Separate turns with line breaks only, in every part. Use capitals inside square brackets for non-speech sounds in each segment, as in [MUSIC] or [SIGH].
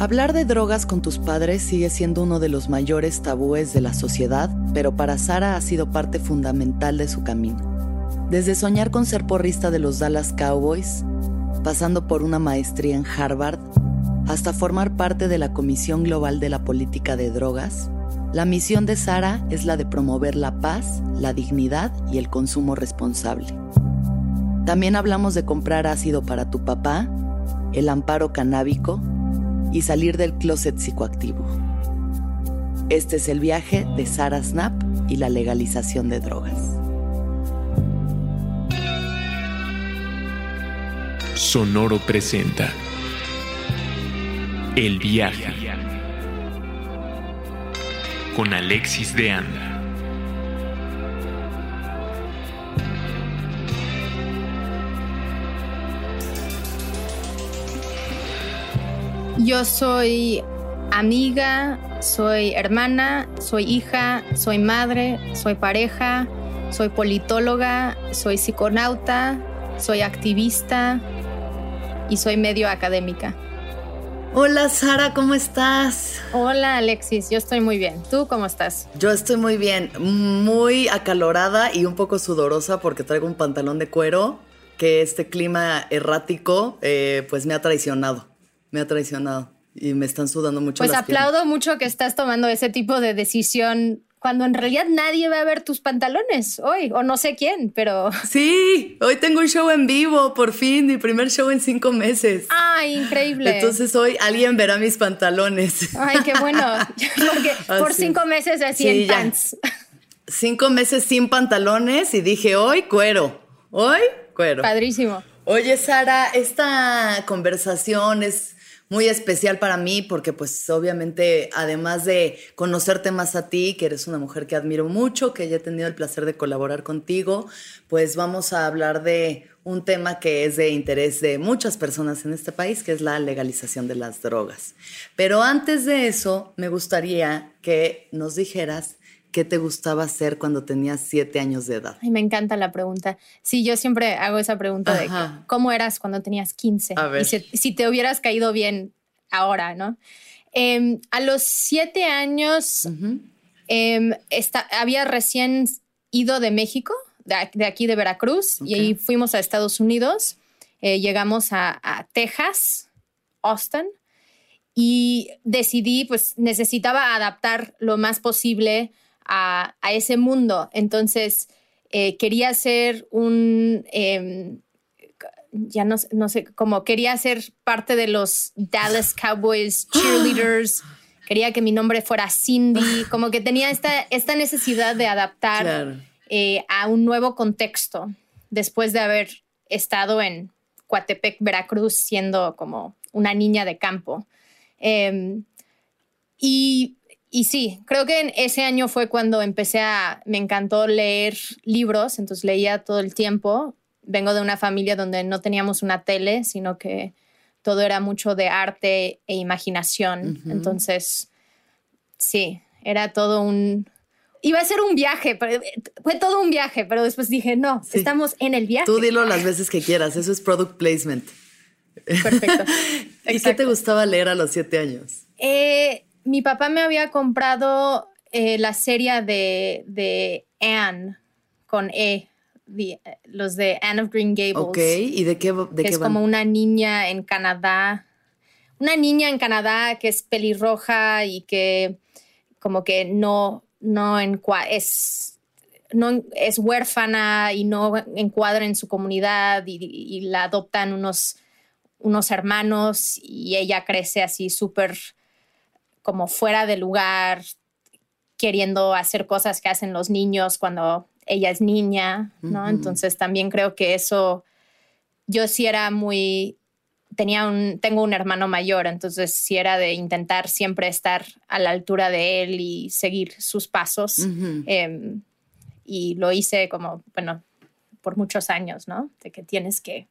Hablar de drogas con tus padres sigue siendo uno de los mayores tabúes de la sociedad, pero para Sara ha sido parte fundamental de su camino. Desde soñar con ser porrista de los Dallas Cowboys, pasando por una maestría en Harvard, hasta formar parte de la Comisión Global de la Política de Drogas, la misión de Sara es la de promover la paz, la dignidad y el consumo responsable. También hablamos de comprar ácido para tu papá, el amparo canábico, y salir del closet psicoactivo. Este es el viaje de Sarah Snap y la legalización de drogas.
Sonoro presenta El viaje con Alexis de Anda.
Yo soy amiga, soy hermana, soy hija, soy madre, soy pareja, soy politóloga, soy psiconauta, soy activista y soy medio académica.
Hola Sara, ¿cómo estás?
Hola Alexis, yo estoy muy bien. ¿Tú cómo estás?
Yo estoy muy bien, muy acalorada y un poco sudorosa porque traigo un pantalón de cuero que este clima errático eh, pues me ha traicionado me ha traicionado y me están sudando mucho.
Pues aplaudo mucho que estás tomando ese tipo de decisión cuando en realidad nadie va a ver tus pantalones hoy, o no sé quién, pero... [LAUGHS]
Sí, hoy tengo un show en vivo, por fin, mi primer show en cinco meses.
¡Ay, increíble!
Entonces hoy alguien verá mis pantalones.
¡Ay, qué bueno! [LAUGHS] [LAUGHS] Porque por cinco meses así en pants.
Cinco meses sin pantalones y dije, hoy cuero, hoy cuero.
Padrísimo.
Oye, Sara, esta conversación es muy especial para mí porque pues obviamente además de conocerte más a ti, que eres una mujer que admiro mucho, que ya he tenido el placer de colaborar contigo, pues vamos a hablar de un tema que es de interés de muchas personas en este país, que es la legalización de las drogas. Pero antes de eso, me gustaría que nos dijeras ¿Qué te gustaba hacer cuando tenías siete años de edad?
Ay, me encanta la pregunta. Sí, yo siempre hago esa pregunta de cómo eras cuando tenías 15. A ver. si, te hubieras caído bien ahora, ¿no? Em, a los siete años em, había recién ido de México, de, aquí de Veracruz, y ahí fuimos a Estados Unidos. Eh, llegamos a, a Texas, Austin, y decidí, pues necesitaba adaptar lo más posible a, ese mundo. Entonces, eh, quería ser un, em, ya no, no, sé, como quería ser parte de los Dallas Cowboys cheerleaders. [GASPS] quería que mi nombre fuera Cindy, [LAUGHS] como que tenía esta, esta necesidad de adaptar eh, a un nuevo contexto después de haber estado en Coatepec, Veracruz, siendo como una niña de campo. Em, y y sí, creo que en ese año fue cuando empecé a, me encantó leer libros, entonces leía todo el tiempo. Vengo de una familia donde no teníamos una tele, sino que todo era mucho de arte e imaginación. Entonces, sí, era todo un... Iba a ser un viaje, pero fue todo un viaje, pero después dije, no, estamos en el viaje.
Tú dilo las veces que quieras, eso es product placement.
Perfecto. [LAUGHS]
¿Y qué te gustaba leer a los siete años?
Eh, mi papá me había comprado eh, la serie de, de, Anne con E, los de Anne of Green Gables.
Ok, ¿y de qué? De
que es como una niña en Canadá. Una niña en Canadá que es pelirroja y que como que no, no es, no es huérfana y no encuadra en su comunidad y, y la adoptan unos, unos hermanos y ella crece así súper como fuera de lugar, queriendo hacer cosas que hacen los niños cuando ella es niña, ¿no? Entonces también creo que eso, yo sí era muy, tenía un, tengo un hermano mayor, entonces sí era de intentar siempre estar a la altura de él y seguir sus pasos. Em, y lo hice como, bueno, por muchos años, ¿no? De que tienes que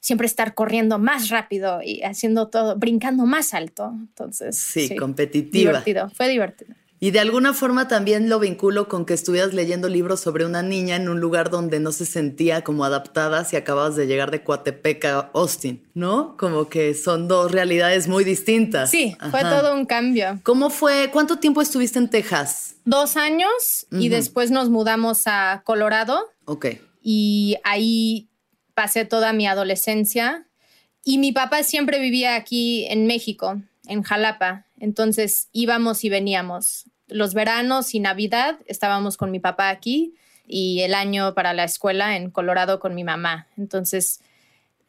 siempre estar corriendo más rápido y haciendo todo, brincando más alto. Entonces,
sí, competitiva.
Divertido, fue divertido.
Y de alguna forma también lo vinculo con que estuvieras leyendo libros sobre una niña en un lugar donde no se sentía como adaptada si acababas de llegar de Coatepec a Austin, ¿no? Como que son dos realidades muy distintas.
Sí, fue todo un cambio.
¿Cómo fue? ¿Cuánto tiempo estuviste en Texas?
Dos años y después nos mudamos a Colorado.
Ok.
Y ahí pasé toda mi adolescencia. Y mi papá siempre vivía aquí en México, en Jalapa. Entonces íbamos y veníamos. Los veranos y Navidad estábamos con mi papá aquí y el año para la escuela en Colorado con mi mamá. Entonces,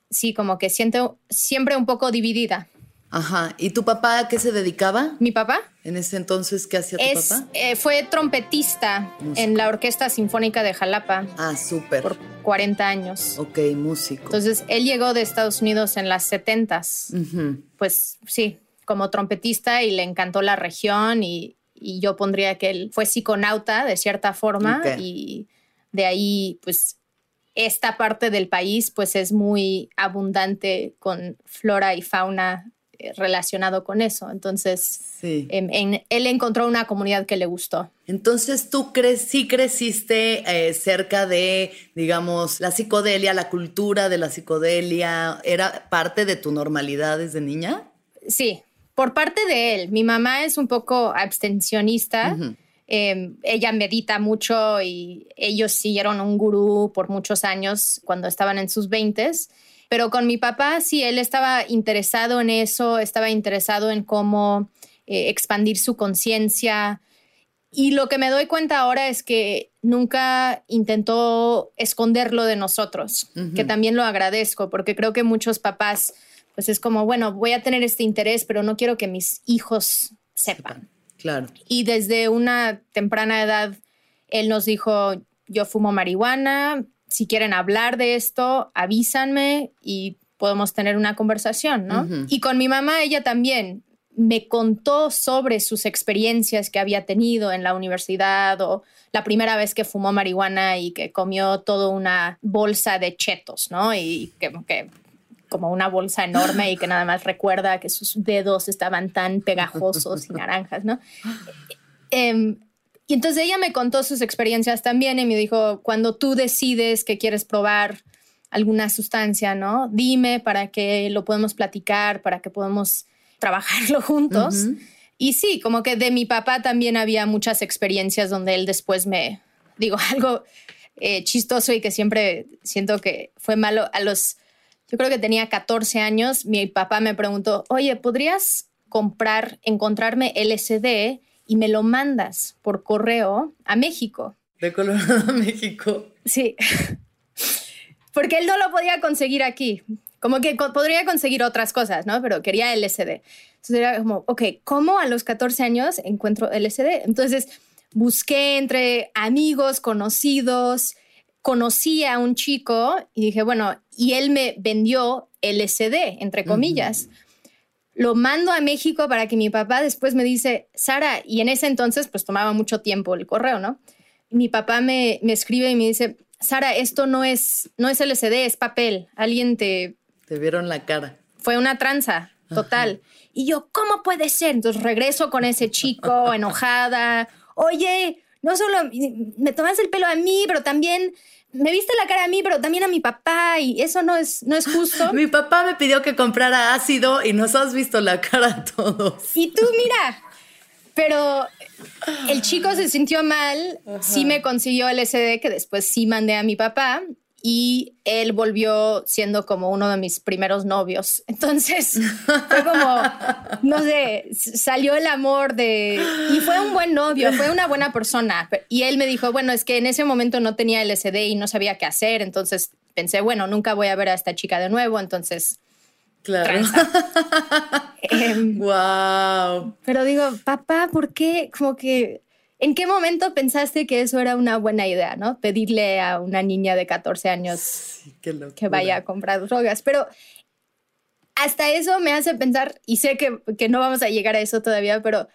sí, como que siento siempre un poco dividida.
Ajá. ¿Y tu papá a qué se dedicaba?
¿Mi papá?
En ese entonces, ¿qué hacía tu papá?
Eh, fue trompetista en la Orquesta Sinfónica de Jalapa.
Ah, súper.
Por 40 años.
Ok, músico.
Entonces, él llegó de Estados Unidos en las 70s. Pues sí, como trompetista y le encantó la región y, yo pondría que él fue psiconauta de cierta forma y de ahí pues esta parte del país pues es muy abundante con flora y fauna relacionado con eso. Entonces, en, él encontró una comunidad que le gustó.
Entonces, ¿tú crees, sí creciste eh, cerca de, digamos, la psicodelia, la cultura de la psicodelia? ¿Era parte de tu normalidad desde niña?
Sí, por parte de él. Mi mamá es un poco abstencionista. Em, ella medita mucho y ellos siguieron un gurú por muchos años cuando estaban en sus veintes. Pero con mi papá sí, él estaba interesado en eso, estaba interesado en cómo eh, expandir su conciencia. Y lo que me doy cuenta ahora es que nunca intentó esconderlo de nosotros, que también lo agradezco, porque creo que muchos papás pues es como, bueno, voy a tener este interés, pero no quiero que mis hijos sepan.
Claro.
Y desde una temprana edad, él nos dijo, yo fumo marihuana, si quieren hablar de esto, avísanme y podemos tener una conversación, ¿no? Y con mi mamá, ella también me contó sobre sus experiencias que había tenido en la universidad o la primera vez que fumó marihuana y que comió toda una bolsa de chetos, ¿no? Y que, que como una bolsa enorme y que nada más recuerda que sus dedos estaban tan pegajosos y [LAUGHS] naranjas, ¿no? Em, y entonces ella me contó sus experiencias también y me dijo, cuando tú decides que quieres probar alguna sustancia, ¿no? Dime para que lo podemos platicar, para que podamos [LAUGHS] trabajarlo juntos. Y sí, como que de mi papá también había muchas experiencias donde él después me, digo, [LAUGHS] algo eh, chistoso y que siempre siento que fue malo a los yo creo que tenía 14 años, mi papá me preguntó, oye, ¿podrías comprar, encontrarme LSD y me lo mandas por correo a México?
De Colorado [LAUGHS] a México.
Sí. Porque él no lo podía conseguir aquí. Como que podría conseguir otras cosas, ¿no? Pero quería LSD. Entonces era como, ok, ¿cómo a los 14 años encuentro LSD? Entonces busqué entre amigos, conocidos, conocí a un chico y dije, bueno, y él me vendió LSD, entre comillas. Lo mando a México para que mi papá después me dice, Sara, y en ese entonces pues tomaba mucho tiempo el correo, ¿no? mi papá me, me escribe y me dice, Sara, esto no es, no es LSD, es papel. Alguien te...
Te vieron la cara.
Fue una tranza, total. Y yo, ¿cómo puede ser? Entonces regreso con ese chico [LAUGHS] enojada. Oye, no solo me tomas el pelo a mí, pero también me viste la cara a mí, pero también a mi papá y eso no es, no es justo. [LAUGHS]
mi papá me pidió que comprara ácido y nos has visto la cara a todos.
Y tú, mira, pero el chico se sintió mal, sí me consiguió el SD que después sí mandé a mi papá y él volvió siendo como uno de mis primeros novios. [LAUGHS] Entonces fue como, no sé, salió el amor de... Y fue un buen novio, fue una buena persona. Y él me dijo, bueno, es que en ese momento no tenía LSD y no sabía qué hacer. Entonces pensé, bueno, nunca voy a ver a esta chica de nuevo. Entonces...
Claro. wow. [LAUGHS]
Em, pero digo, papá, ¿por qué? Como que ¿En qué momento pensaste que eso era una buena idea, no? Pedirle a una niña de 14 años que vaya a comprar drogas. Pero hasta eso me hace pensar, y sé que, que no vamos a llegar a eso todavía, pero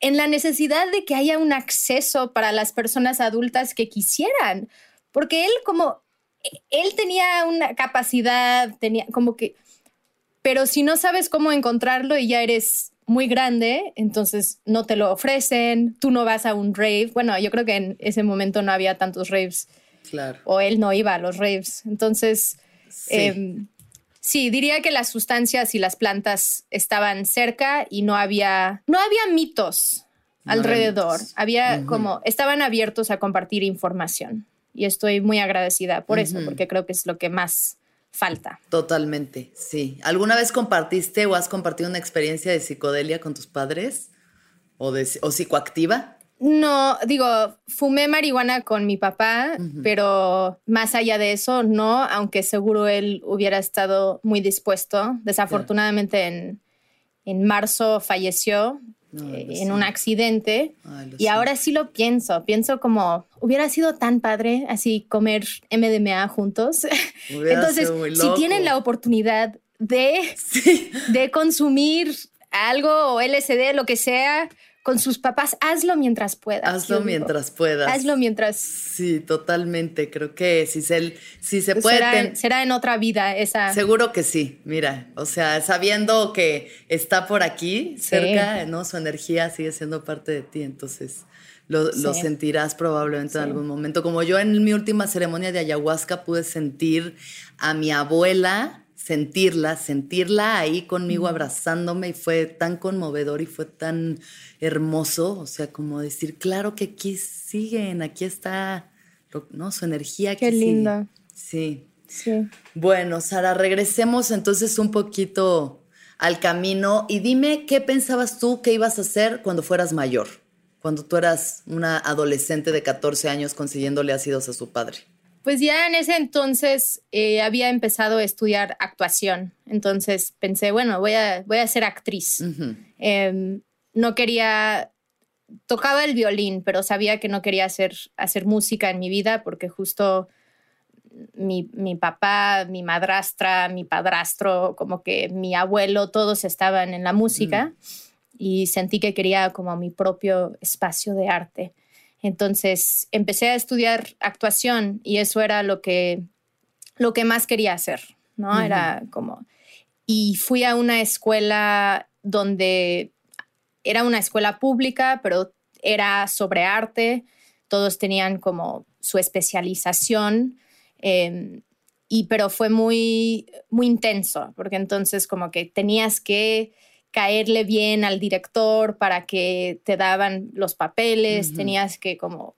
en la necesidad de que haya un acceso para las personas adultas que quisieran. Porque él como, él tenía una capacidad, tenía como que, pero si no sabes cómo encontrarlo y ya eres muy grande, entonces no te lo ofrecen, tú no vas a un rave. Bueno, yo creo que en ese momento no había tantos raves.
Claro.
O él no iba a los raves. Entonces, sí. Em, sí. diría que las sustancias y las plantas estaban cerca y no había, no había mitos alrededor. Había como, estaban abiertos a compartir información. Y estoy muy agradecida por eso, porque creo que es lo que más falta.
Totalmente, sí. ¿Alguna vez compartiste o has compartido una experiencia de psicodelia con tus padres? ¿O, de, o psicoactiva?
No, digo, fumé marihuana con mi papá, pero más allá de eso, no, aunque seguro él hubiera estado muy dispuesto. Desafortunadamente en, en marzo falleció eh, en un accidente. y ahora sí lo pienso, pienso como, hubiera sido tan padre así comer MDMA juntos. [LAUGHS] Entonces, si tienen la oportunidad de, de consumir algo o LSD, lo que sea, con sus papás, hazlo mientras puedas.
Hazlo mientras puedas.
Hazlo mientras.
Sí, totalmente. Creo que si se, si se
puede.
Será,
será, en otra vida esa.
Seguro que sí. Mira, o sea, sabiendo que está por aquí, cerca, ¿no? Su energía sigue siendo parte de ti. Entonces. Lo, lo sentirás probablemente en algún momento. Como yo en mi última ceremonia de ayahuasca pude sentir a mi abuela sentirla, sentirla ahí conmigo abrazándome y fue tan conmovedor y fue tan hermoso, o sea, como decir, claro que aquí siguen, aquí está, ¿no? Su energía.
Qué linda.
Sí.
Sí.
Bueno, Sara, regresemos entonces un poquito al camino y dime qué pensabas tú que ibas a hacer cuando fueras mayor, cuando tú eras una adolescente de 14 años consiguiéndole ácidos a su padre.
Pues ya en ese entonces eh, había empezado a estudiar actuación, entonces pensé, bueno, voy a, voy a ser actriz. Em, no quería, tocaba el violín, pero sabía que no quería hacer, hacer música en mi vida porque justo mi, mi, papá, mi madrastra, mi padrastro, como que mi abuelo, todos estaban en la música y sentí que quería como mi propio espacio de arte. Entonces empecé a estudiar actuación y eso era lo que, lo que más quería hacer, ¿no? Era como... Y fui a una escuela donde era una escuela pública, pero era sobre arte, todos tenían como su especialización, em, y pero fue muy, muy intenso, porque entonces como que tenías que caerle bien al director para que te daban los papeles, tenías que como,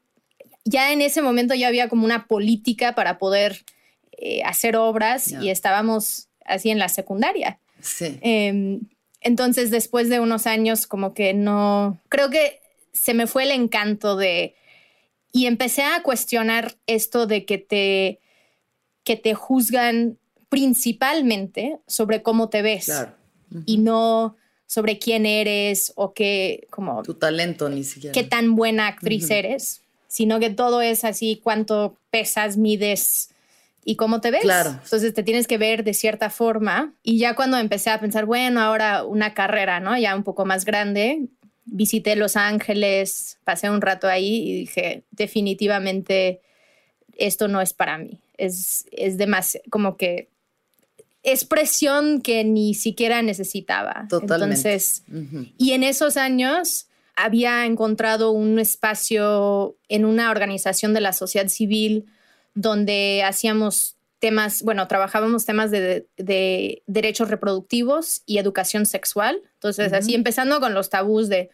ya en ese momento ya había como una política para poder eh, hacer obras y estábamos así en la secundaria.
Sí.
Em, entonces después de unos años como que no, creo que se me fue el encanto de, y empecé a cuestionar esto de que te, que te juzgan principalmente sobre cómo te ves. Y no sobre quién eres o qué, como...
Tu talento ni siquiera.
Qué tan buena actriz eres, sino que todo es así, cuánto pesas, mides y cómo te ves.
Claro.
Entonces te tienes que ver de cierta forma. Y ya cuando empecé a pensar, bueno, ahora una carrera, ¿no? Ya un poco más grande, visité Los Ángeles, pasé un rato ahí y dije, definitivamente esto no es para mí. Es, es demasiado, como que expresión que ni siquiera necesitaba.
Totalmente.
Entonces, y en esos años había encontrado un espacio en una organización de la sociedad civil donde hacíamos temas, bueno, trabajábamos temas de, derechos reproductivos y educación sexual. Entonces, así empezando con los tabús de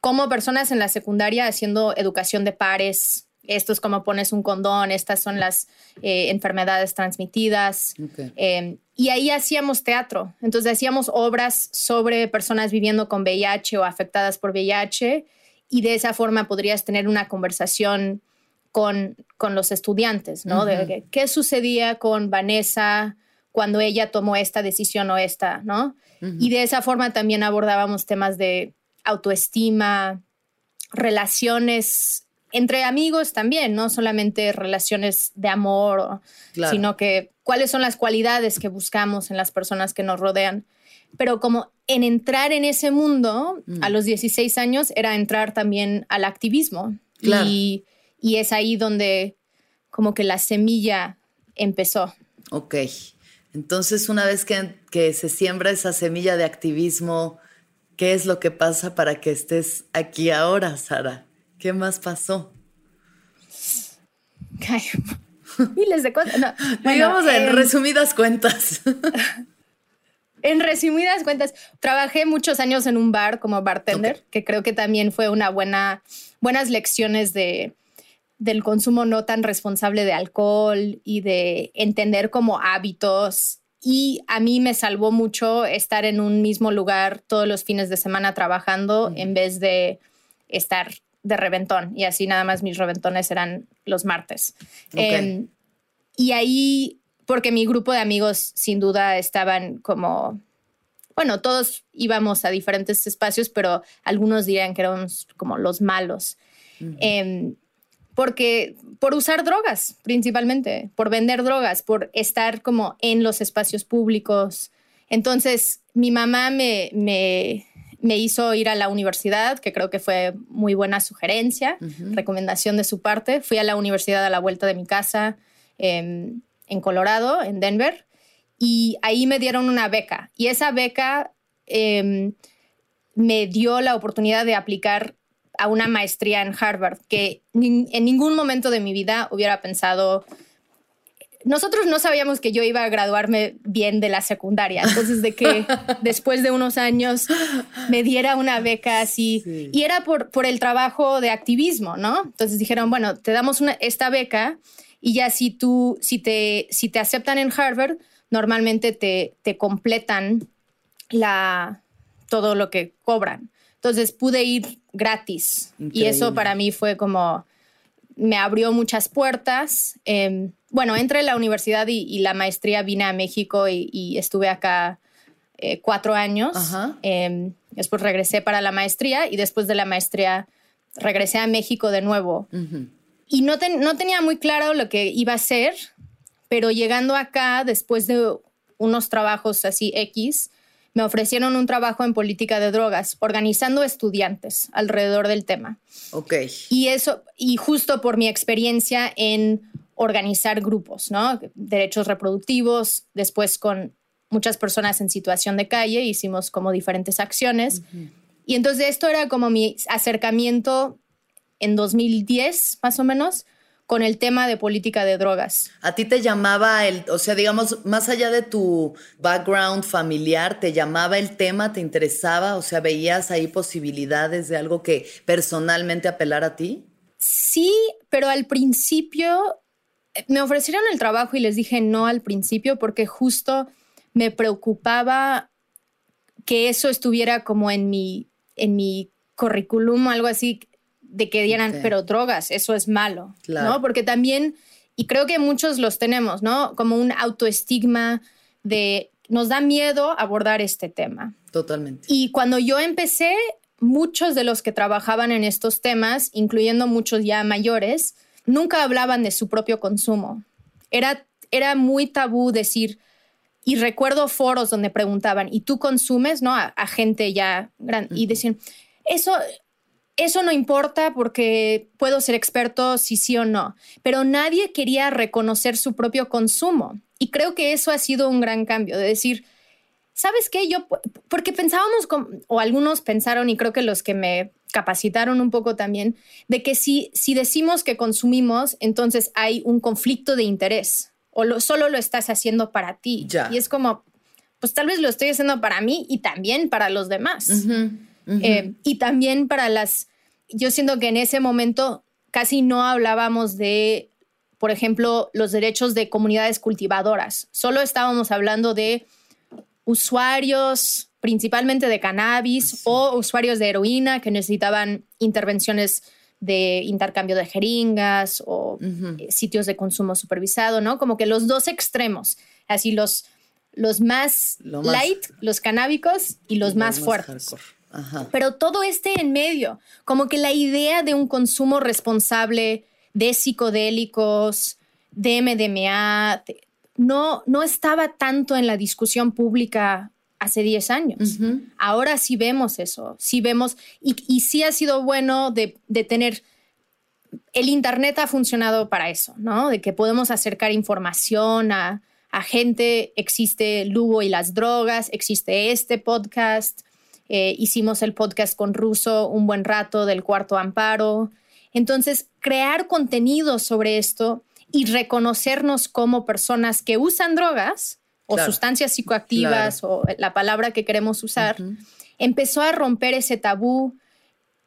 cómo personas en la secundaria haciendo educación de pares, esto es como pones un condón, estas son las eh, enfermedades transmitidas. Em, y ahí hacíamos teatro. Entonces hacíamos obras sobre personas viviendo con VIH o afectadas por VIH y de esa forma podrías tener una conversación con, con los estudiantes, ¿no? De qué sucedía con Vanessa cuando ella tomó esta decisión o esta, ¿no? Y de esa forma también abordábamos temas de autoestima, relaciones entre amigos también, no solamente relaciones de amor, sino que cuáles son las cualidades que buscamos en las personas que nos rodean. Pero como en entrar en ese mundo a mm. los 16 años era entrar también al activismo. Y, es ahí donde como que la semilla empezó.
Ok. Entonces, una vez que, que se siembra esa semilla de activismo, ¿Qué es lo que pasa para que estés aquí ahora, Sara? ¿Qué más pasó? [LAUGHS]
Miles de cosas. [LAUGHS]
Digamos en em, resumidas cuentas. [LAUGHS]
En resumidas cuentas, trabajé muchos años en un bar como bartender, que creo que también fue una buena, buenas lecciones de, del consumo no tan responsable de alcohol y de entender como hábitos. Y a mí me salvó mucho estar en un mismo lugar todos los fines de semana trabajando en vez de estar de reventón. Y así nada más mis reventones eran los martes. Em, y ahí porque mi grupo de amigos sin duda estaban como, bueno, todos íbamos a diferentes espacios, pero algunos dirían que éramos como los malos. Em, porque por usar drogas principalmente, por vender drogas, por estar como en los espacios públicos. Entonces, mi mamá me, me, me hizo ir a la universidad, que creo que fue muy buena sugerencia, recomendación de su parte. Fui a la universidad a la vuelta de mi casa. Eh, en Colorado, en Denver, y ahí me dieron una beca. Y esa beca em, me dio la oportunidad de aplicar a una maestría en Harvard, que en ningún momento de mi vida hubiera pensado nosotros no sabíamos que yo iba a graduarme bien de la secundaria, entonces de que [LAUGHS] después de unos años me diera una beca así, y era por, por el trabajo de activismo, ¿no? Entonces dijeron, bueno, te damos una, esta beca y ya si tú, si te, si te aceptan en Harvard, normalmente te, te completan la, todo lo que cobran. Entonces pude ir gratis y eso para mí fue como, me abrió muchas puertas. Em, bueno, entre la universidad y, la maestría vine a México y, estuve acá eh, cuatro años. Em, después regresé para la maestría y después de la maestría regresé a México de nuevo y no, no tenía muy claro lo que iba a hacer, pero llegando acá, después de unos trabajos así X, me ofrecieron un trabajo en política de drogas, organizando estudiantes alrededor del tema.
Ok.
Y eso, y justo por mi experiencia en organizar grupos, ¿no? Derechos reproductivos, después con muchas personas en situación de calle, hicimos como diferentes acciones. Y entonces esto era como mi acercamiento en 2010, más o menos, con el tema de política de drogas.
¿A ti te llamaba el, o sea, digamos, más allá de tu background familiar, te llamaba el tema, te interesaba, o sea, veías ahí posibilidades de algo que personalmente apelara a ti?
Sí, pero al principio eh, me ofrecieron el trabajo y les dije no al principio porque justo me preocupaba que eso estuviera como en mi, en mi currículum o algo así, de que dieran, pero drogas, eso es malo, ¿no? Porque también, y creo que muchos los tenemos, ¿no? Como un autoestigma de, nos da miedo abordar este tema.
Totalmente.
Y cuando yo empecé, muchos de los que trabajaban en estos temas, incluyendo muchos ya mayores, nunca hablaban de su propio consumo. Era, era muy tabú decir, y recuerdo foros donde preguntaban, ¿y tú consumes? ¿No? A, gente ya grande. Y decían, eso, eso no importa porque puedo ser experto si sí o no, pero nadie quería reconocer su propio consumo. Y creo que eso ha sido un gran cambio, de decir, ¿sabes qué? Yo, porque pensábamos, o algunos pensaron, y creo que los que me capacitaron un poco también, de que si, si decimos que consumimos, entonces hay un conflicto de interés, o solo lo estás haciendo para ti. Y es como, pues tal vez lo estoy haciendo para mí y también para los demás. Eh, y también para las, yo siento que en ese momento casi no hablábamos de, por ejemplo, los derechos de comunidades cultivadoras. Solo estábamos hablando de usuarios principalmente de cannabis o usuarios de heroína que necesitaban intervenciones de intercambio de jeringas o eh, sitios de consumo supervisado, ¿no? Como que los dos extremos, así los, los más, light, los canábicos y los, más, fuertes. Pero todo este en medio, como que la idea de un consumo responsable de psicodélicos, de MDMA, no, no estaba tanto en la discusión pública hace 10 años. Ahora sí vemos eso, sí vemos, y, sí ha sido bueno de, tener, el Internet ha funcionado para eso, ¿no? De que podemos acercar información a, a gente, existe Lugo y las drogas, existe este podcast, Eh, hicimos el podcast con Russo un buen rato del cuarto amparo. Entonces, crear contenido sobre esto y reconocernos como personas que usan drogas o sustancias psicoactivas o la palabra que queremos usar, empezó a romper ese tabú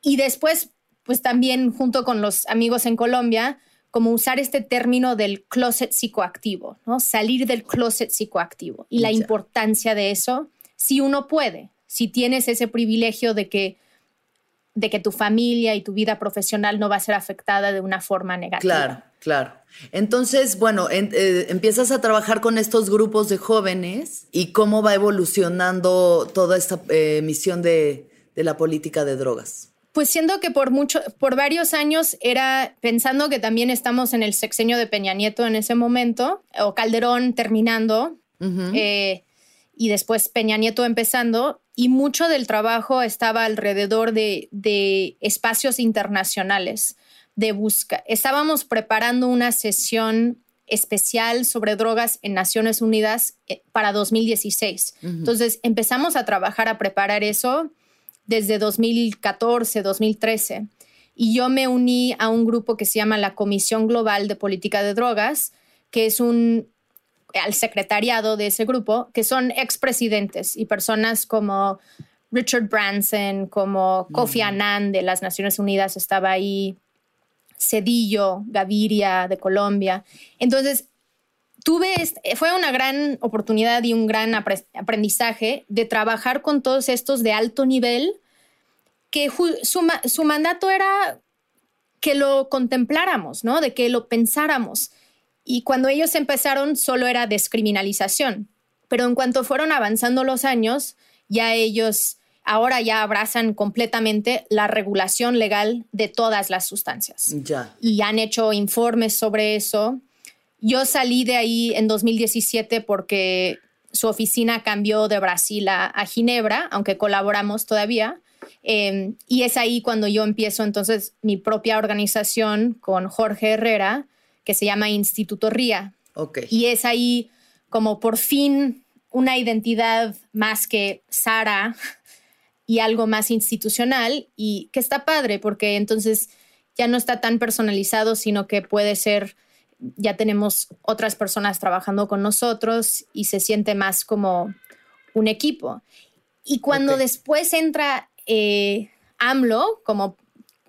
y después, pues también junto con los amigos en Colombia, como usar este término del closet psicoactivo, ¿no? Salir del closet psicoactivo y la importancia de eso, si uno puede, si tienes ese privilegio de que de que tu familia y tu vida profesional no va a ser afectada de una forma negativa.
Claro, claro. Entonces, bueno, eh, empiezas a trabajar con estos grupos de jóvenes y cómo va evolucionando toda esta eh, misión de, de la política de drogas.
Pues siendo que por mucho, por varios años era pensando que también estamos en el sexenio de Peña Nieto en ese momento, o Calderón terminando, eh, y después Peña Nieto empezando, y mucho del trabajo estaba alrededor de, de espacios internacionales de busca. Estábamos preparando una sesión especial sobre drogas en Naciones Unidas eh, para 2016. Entonces empezamos a trabajar a preparar eso desde 2014, 2013. Y yo me uní a un grupo que se llama la Comisión Global de Política de Drogas, que es un al secretariado de ese grupo, que son expresidentes y personas como Richard Branson, como Kofi Annan de las Naciones Unidas estaba ahí, Cedillo, Gaviria de Colombia. Entonces, tuve, fue una gran oportunidad y un gran aprendizaje de trabajar con todos estos de alto nivel, que su, mandato era que lo contempláramos, ¿no? De que lo pensáramos. Y cuando ellos empezaron solo era descriminalización, pero en cuanto fueron avanzando los años, ya ellos ahora ya abrazan completamente la regulación legal de todas las sustancias.
Ya.
Y han hecho informes sobre eso yo salí de ahí en 2017 porque su oficina cambió de Brasil a, Ginebra, aunque colaboramos todavía. Em, y es ahí cuando yo empiezo entonces mi propia organización con Jorge Herrera, que se llama Instituto RIA.
Okay.
Y es ahí como por fin una identidad más que Sara y algo más institucional y que está padre porque entonces ya no está tan personalizado, sino que puede ser ya tenemos otras personas trabajando con nosotros y se siente más como un equipo. Y cuando después entra eh, AMLO, como,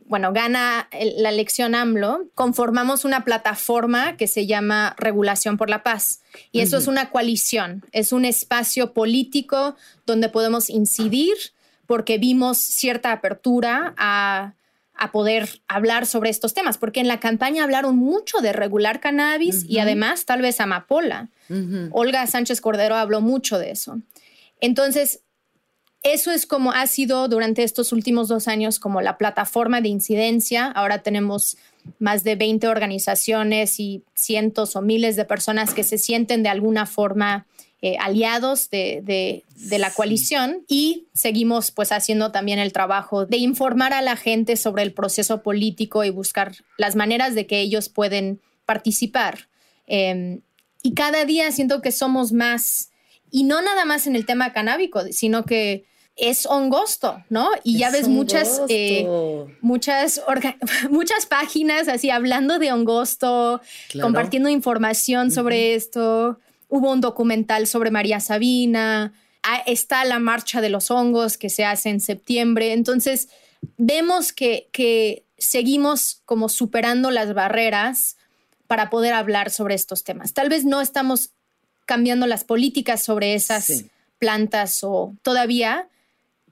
bueno, gana la elección AMLO, conformamos una plataforma que se llama Regulación por la Paz. Y eso es una coalición, es un espacio político donde podemos incidir porque vimos cierta apertura a a poder hablar sobre estos temas, porque en la campaña hablaron mucho de regular cannabis y además tal vez amapola. Olga Sánchez Cordero habló mucho de eso. Entonces, eso es como ha sido durante estos últimos dos años como la plataforma de incidencia. Ahora tenemos más de 20 organizaciones y cientos o miles de personas que se sienten de alguna forma eh, aliados de, la coalición y seguimos pues haciendo también el trabajo de informar a la gente sobre el proceso político y buscar las maneras de que ellos pueden participar. Em, y cada día siento que somos más, y no nada más en el tema canábico, sino que es hongosto, ¿no? Y ya ves muchas, eh, muchas, [LAUGHS] muchas páginas así hablando de hongosto, compartiendo información sobre esto hubo un documental sobre María Sabina, ah, está la marcha de los hongos que se hace en septiembre. Entonces, vemos que, que seguimos como superando las barreras para poder hablar sobre estos temas. Tal vez no estamos cambiando las políticas sobre esas plantas o todavía,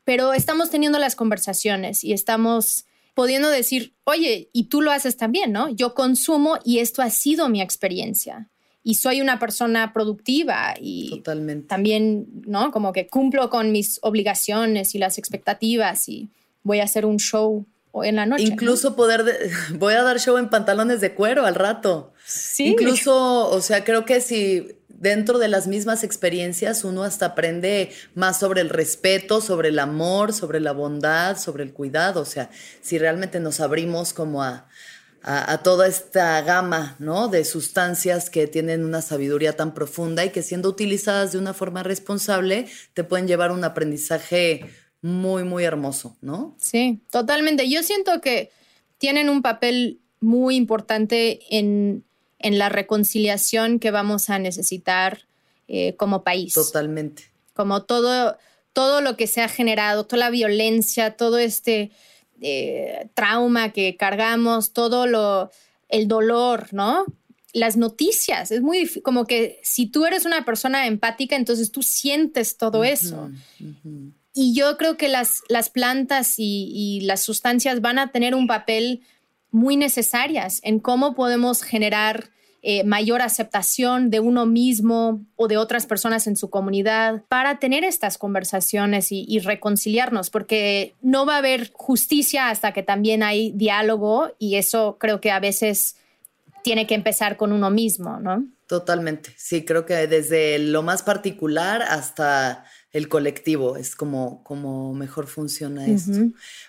pero estamos teniendo las conversaciones y estamos pudiendo decir, oye, y tú lo haces también, ¿no? Yo consumo y esto ha sido mi experiencia y soy una persona productiva y también, ¿no? Como que cumplo con mis obligaciones y las expectativas y voy a hacer un show en la noche.
Incluso poder, [LAUGHS] voy a dar show en pantalones de cuero al rato.
Sí.
Incluso, o sea, creo que si dentro de las mismas experiencias uno hasta aprende más sobre el respeto, sobre el amor, sobre la bondad, sobre el cuidado, o sea, si realmente nos abrimos como a a, toda esta gama ¿no? de sustancias que tienen una sabiduría tan profunda y que siendo utilizadas de una forma responsable te pueden llevar un aprendizaje muy, muy hermoso, ¿no?
Sí, totalmente. Yo siento que tienen un papel muy importante en, la reconciliación que vamos a necesitar eh, como país.
Totalmente.
Como todo, todo lo que se ha generado, toda la violencia, todo este eh, trauma que cargamos, todo lo, el dolor, ¿no? Las noticias, es muy como que si tú eres una persona empática, entonces tú sientes todo eso. Y yo creo que las, las plantas y, las sustancias van a tener un papel muy necesarias en cómo podemos generar eh, mayor aceptación de uno mismo o de otras personas en su comunidad para tener estas conversaciones y, reconciliarnos, porque no va a haber justicia hasta que también hay diálogo y eso creo que a veces tiene que empezar con uno mismo, ¿no?
Totalmente, sí, creo que desde lo más particular hasta el colectivo, es como, como mejor funciona esto.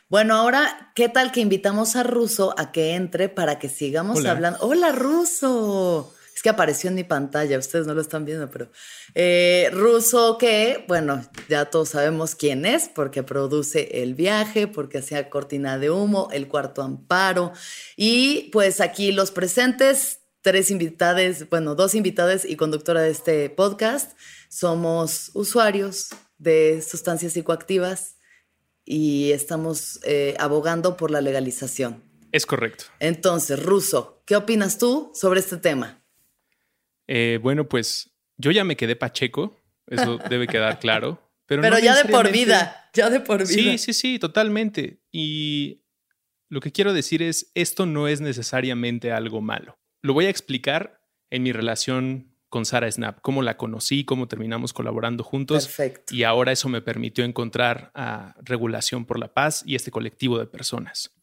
Bueno, ahora, ¿qué tal que invitamos a Ruso a que entre para que sigamos hablando? Hola, Ruso. Es que apareció en mi pantalla, ustedes no lo están viendo, pero eh, Ruso que, bueno, ya todos sabemos quién es, porque produce El Viaje, porque hacía Cortina de Humo, El Cuarto Amparo, y pues aquí los presentes, tres invitadas, bueno, dos invitadas y conductora de este podcast, somos usuarios de sustancias psicoactivas y estamos eh, abogando por la legalización.
Es correcto.
Entonces, Ruso, ¿qué opinas tú sobre este tema?
Eh, bueno, pues yo ya me quedé pacheco, eso [LAUGHS] debe quedar claro. Pero,
pero ya de por vida, ya de por vida.
Sí, sí, sí, totalmente. Y lo que quiero decir es, esto no es necesariamente algo malo. Lo voy a explicar en mi relación con Sara Snap, cómo la conocí, cómo terminamos colaborando juntos.
Perfecto.
Y ahora eso me permitió encontrar a Regulación por la Paz y este colectivo de personas.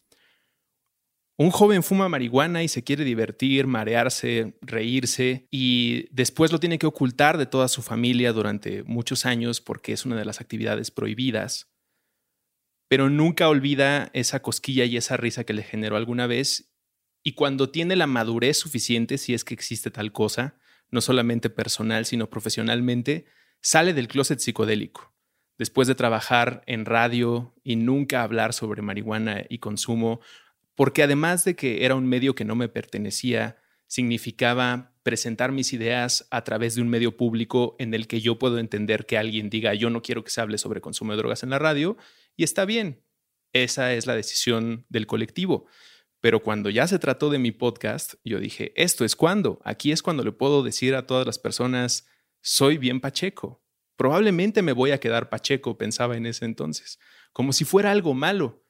Un joven fuma marihuana y se quiere divertir, marearse, reírse y después lo tiene que ocultar de toda su familia durante muchos años porque es una de las actividades prohibidas. Pero nunca olvida esa cosquilla y esa risa que le generó alguna vez y cuando tiene la madurez suficiente, si es que existe tal cosa, no solamente personal, sino profesionalmente, sale del closet psicodélico. Después de trabajar en radio y nunca hablar sobre marihuana y consumo, porque además de que era un medio que no me pertenecía, significaba presentar mis ideas a través de un medio público en el que yo puedo entender que alguien diga yo no quiero que se hable sobre consumo de drogas en la radio, y está bien, esa es la decisión del colectivo. Pero cuando ya se trató de mi podcast, yo dije, esto es cuando, aquí es cuando le puedo decir a todas las personas, soy bien Pacheco. Probablemente me voy a quedar Pacheco, pensaba en ese entonces, como si fuera algo malo.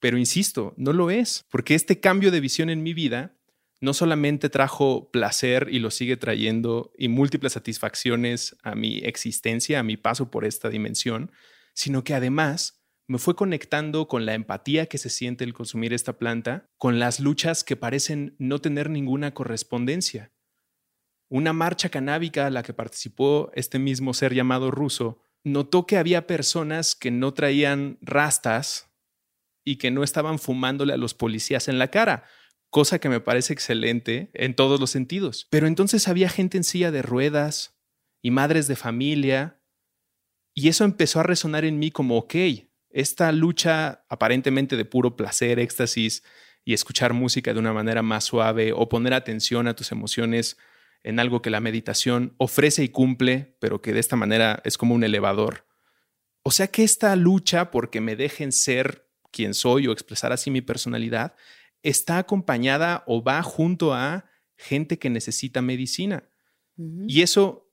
Pero insisto, no lo es, porque este cambio de visión en mi vida no solamente trajo placer y lo sigue trayendo y múltiples satisfacciones a mi existencia, a mi paso por esta dimensión, sino que además me fue conectando con la empatía que se siente el consumir esta planta, con las luchas que parecen no tener ninguna correspondencia. Una marcha canábica a la que participó este mismo ser llamado ruso notó que había personas que no traían rastas y que no estaban fumándole a los policías en la cara, cosa que me parece excelente en todos los sentidos. Pero entonces había gente en silla de ruedas y madres de familia, y eso empezó a resonar en mí como, ok, esta lucha aparentemente de puro placer, éxtasis y escuchar música de una manera más suave o poner atención a tus emociones en algo que la meditación ofrece y cumple, pero que de esta manera es como un elevador. O sea que esta lucha porque me dejen ser quien soy o expresar así mi personalidad está acompañada o va junto a gente que necesita medicina. Y eso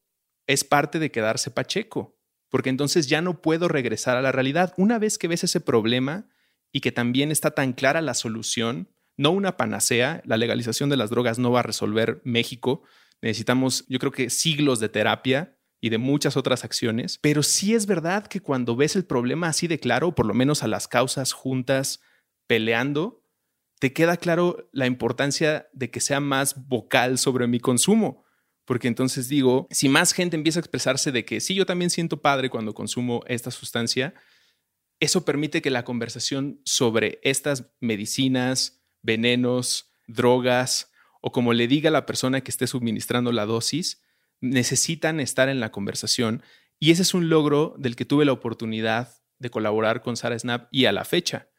es parte de quedarse pacheco porque entonces ya no puedo regresar a la realidad. Una vez que ves ese problema y que también está tan clara la solución, no una panacea, la legalización de las drogas no va a resolver México. Necesitamos, yo creo que siglos de terapia y de muchas otras acciones, pero sí es verdad que cuando ves el problema así de claro, por lo menos a las causas juntas peleando, te queda claro la importancia de que sea más vocal sobre mi consumo porque entonces digo, si más gente empieza a expresarse de que sí, yo también siento padre cuando consumo esta sustancia, eso permite que la conversación sobre estas medicinas, venenos, drogas, o como le diga la persona que esté suministrando la dosis, necesitan estar en la conversación. Y ese es un logro del que tuve la oportunidad de colaborar con Sara Snap y a la fecha.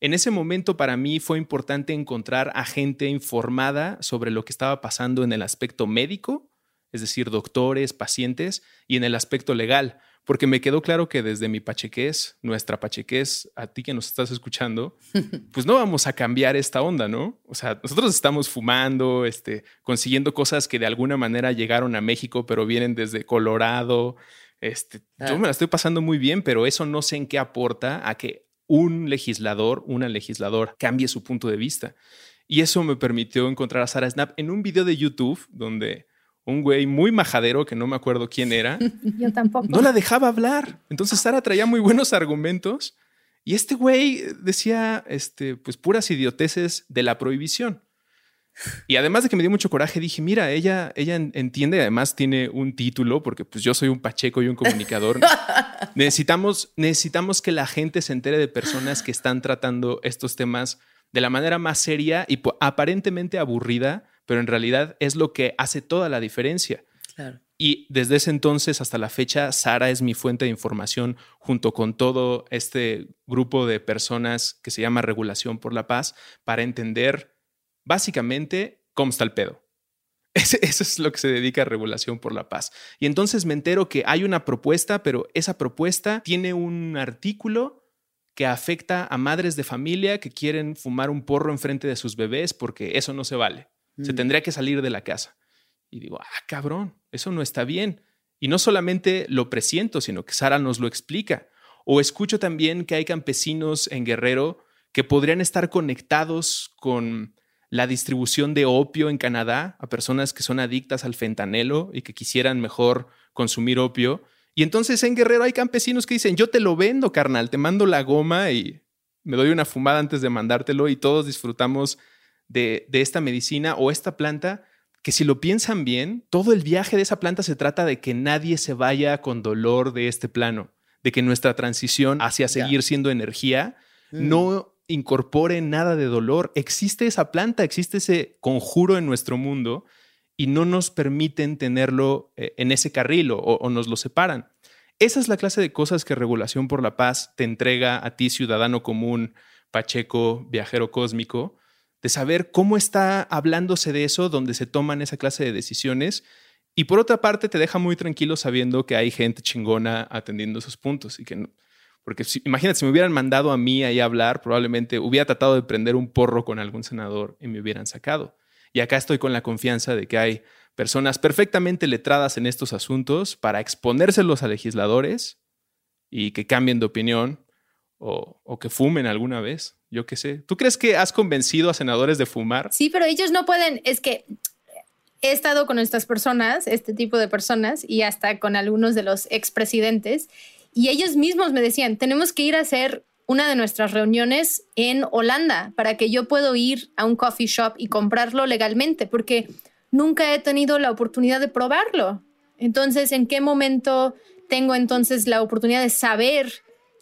En ese momento para mí fue importante encontrar a gente informada sobre lo que estaba pasando en el aspecto médico, es decir, doctores, pacientes, y en el aspecto legal, porque me quedó claro que desde mi pachequés, nuestra pachequés, a ti que nos estás escuchando, [LAUGHS] pues no vamos a cambiar esta onda, ¿no? O sea, nosotros estamos fumando, este, consiguiendo cosas que de alguna manera llegaron a México, pero vienen desde Colorado. Este, Yo me la estoy pasando muy bien, pero eso no sé en qué aporta a que un legislador, una legisladora cambie su punto de vista. Y eso me permitió encontrar a Sara Snap en un video de YouTube donde un güey muy majadero, que no me acuerdo quién era, [LAUGHS]
Yo tampoco.
no la dejaba hablar. Entonces Sara traía muy buenos argumentos y este güey decía, este, pues puras idioteces de la prohibición. Y además de que me dio mucho coraje, dije, mira, ella, ella entiende, además tiene un título, porque pues yo soy un pacheco y un comunicador. [LAUGHS] necesitamos, necesitamos que la gente se entere de personas que están tratando estos temas de la manera más seria y aparentemente aburrida, pero en realidad es lo que hace toda la diferencia. Y desde ese entonces hasta la fecha, Sara es mi fuente de información junto con todo este grupo de personas que se llama Regulación por la Paz para entender básicamente cómo está el pedo. [LAUGHS] Eso es lo que se dedica a regulación por la paz. Y entonces me entero que hay una propuesta, pero esa propuesta tiene un artículo que afecta a madres de familia que quieren fumar un porro enfrente de sus bebés porque eso no se vale. Se mm. tendría que salir de la casa. Y digo, ah, cabrón, eso no está bien. Y no solamente lo presiento, sino que Sara nos lo explica. O escucho también que hay campesinos en Guerrero que podrían estar conectados con la distribución de opio en Canadá a personas que son adictas al fentanelo y que quisieran mejor consumir opio. Y entonces en Guerrero hay campesinos que dicen, yo te lo vendo, carnal, te mando la goma y me doy una fumada antes de mandártelo y todos disfrutamos de, de esta medicina o esta planta que si lo piensan bien, todo el viaje de esa planta se trata de que nadie se vaya con dolor de este plano, de que nuestra transición hacia seguir siendo energía mm. no incorpore nada de dolor. Existe esa planta, existe ese conjuro en nuestro mundo y no nos permiten tenerlo eh, en ese carril o, nos lo separan. Esa es la clase de cosas que Regulación por la Paz te entrega a ti, ciudadano común, pacheco, viajero cósmico, de saber cómo está hablándose de eso, donde se toman esa clase de decisiones. Y por otra parte, te deja muy tranquilo sabiendo que hay gente chingona atendiendo esos puntos y que porque imagínate, si me hubieran mandado a mí ahí a hablar, probablemente hubiera tratado de prender un porro con algún senador y me hubieran sacado. Y acá estoy con la confianza de que hay personas perfectamente letradas en estos asuntos para exponérselos a legisladores y que cambien de opinión o, o que fumen alguna vez. Yo qué sé. ¿Tú crees que has convencido a senadores de fumar?
Sí, pero ellos no pueden. Es que he estado con estas personas, este tipo de personas, y hasta con algunos de los expresidentes, y ellos mismos me decían, tenemos que ir a hacer una de nuestras reuniones en Holanda para que yo pueda ir a un coffee shop y comprarlo legalmente, porque nunca he tenido la oportunidad de probarlo. Entonces, ¿en qué momento tengo entonces la oportunidad de saber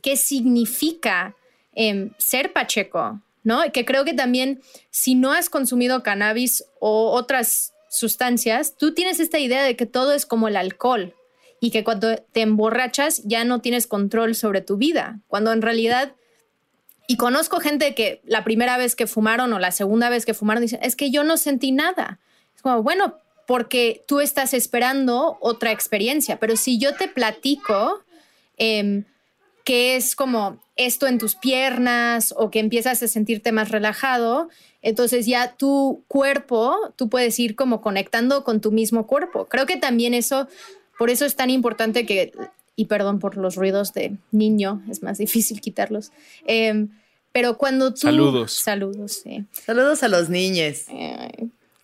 qué significa em, ser pacheco? ¿No? Que creo que también si no has consumido cannabis o otras sustancias, tú tienes esta idea de que todo es como el alcohol, y que cuando te emborrachas ya no tienes control sobre tu vida, cuando en realidad, y conozco gente que la primera vez que fumaron o la segunda vez que fumaron dicen, es que yo no sentí nada. Es como, bueno, porque tú estás esperando otra experiencia, pero si yo te platico eh, que es como esto en tus piernas o que empiezas a sentirte más relajado, entonces ya tu cuerpo, tú puedes ir como conectando con tu mismo cuerpo. Creo que también eso por eso es tan importante que, y perdón por los ruidos de niño, es más difícil quitarlos. Em, pero cuando tú...
Saludos.
Saludos, sí.
Saludos a los niños.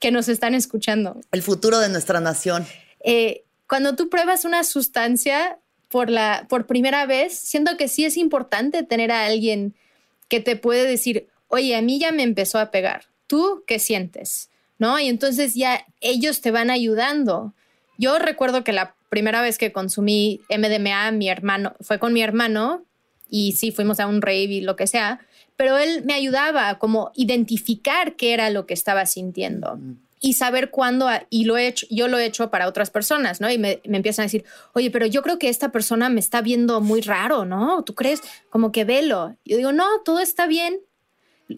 que nos están escuchando.
El futuro de nuestra nación.
Eh, cuando tú pruebas una sustancia por, la, por primera vez, siento que sí es importante tener a alguien que te puede decir, oye, a mí ya me empezó a pegar. ¿Tú qué sientes? ¿No? Y entonces ya ellos te van ayudando. Yo recuerdo que la primera vez que consumí MDMA, mi hermano, fue con mi hermano y sí, fuimos a un rave y lo que sea, pero él me ayudaba a como identificar qué era lo que estaba sintiendo. y saber cuándo, y lo he hecho, yo lo he hecho para otras personas, ¿no? Y me, me, empiezan a decir, oye, pero yo creo que esta persona me está viendo muy raro, ¿no? ¿Tú crees? Como que velo. Yo digo, no, todo está bien.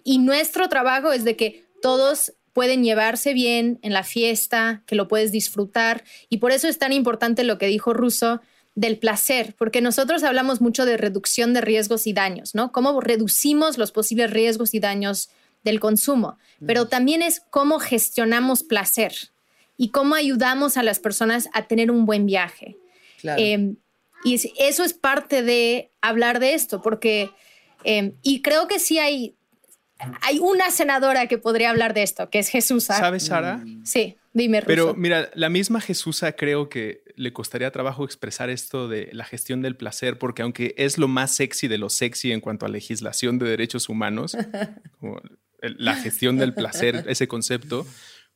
Y nuestro trabajo es de que todos pueden llevarse bien en la fiesta, que lo puedes disfrutar. Y por eso es tan importante lo que dijo Russo del placer, porque nosotros hablamos mucho de reducción de riesgos y daños, ¿no? Cómo reducimos los posibles riesgos y daños del consumo, pero también es cómo gestionamos placer y cómo ayudamos a las personas a tener un buen viaje. Em, y eso es parte de hablar de esto, porque, em, y creo que sí hay, hay una senadora que podría hablar de esto, que es Jesús.
¿Sabes, Sara?
Sí, dime.
Pero mira, la misma Jesús creo que le costaría trabajo expresar esto de la gestión del placer, porque aunque es lo más sexy de lo sexy en cuanto a legislación de derechos humanos, [LAUGHS] como la gestión del placer, ese concepto,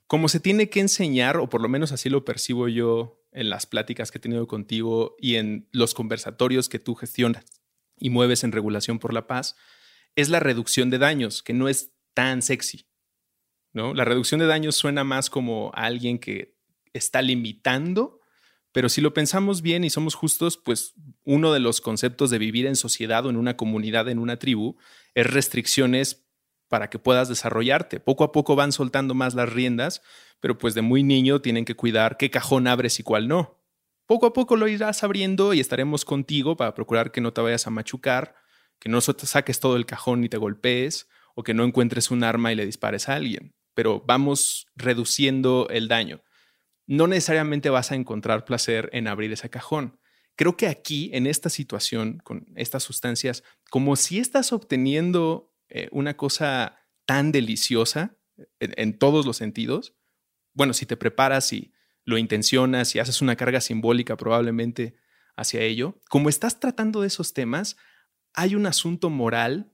como se tiene que enseñar, o por lo menos así lo percibo yo en las pláticas que he tenido contigo y en los conversatorios que tú gestionas y mueves en regulación por la paz, es la reducción de daños, que no es tan sexy. ¿no? La reducción de daños suena más como alguien que está limitando, pero si lo pensamos bien y somos justos, pues uno de los conceptos de vivir en sociedad o en una comunidad, en una tribu, es restricciones para que puedas desarrollarte. Poco a poco van soltando más las riendas, pero pues de muy niño tienen que cuidar qué cajón abres y cuál no. Poco a poco lo irás abriendo y estaremos contigo para procurar que no te vayas a machucar, que no saques todo el cajón y te golpees, o que no encuentres un arma y le dispares a alguien. Pero vamos reduciendo el daño. No necesariamente vas a encontrar placer en abrir ese cajón. Creo que aquí, en esta situación, con estas sustancias, como si estás obteniendo eh, una cosa tan deliciosa en, todos los sentidos, bueno, si te preparas y lo intencionas y haces una carga simbólica probablemente hacia ello, como estás tratando de esos temas, hay un asunto moral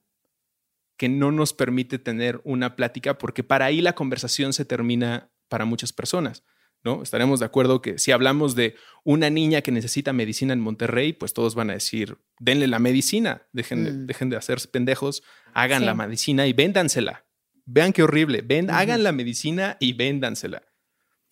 que no nos permite tener una plática porque para ahí la conversación se termina para muchas personas. ¿no? Estaremos de acuerdo que si hablamos de una niña que necesita medicina en Monterrey, pues todos van a decir, denle la medicina, dejen, de, mm. dejen de hacer pendejos, hagan la medicina y véndansela. Vean qué horrible, ven, hagan la medicina y véndansela.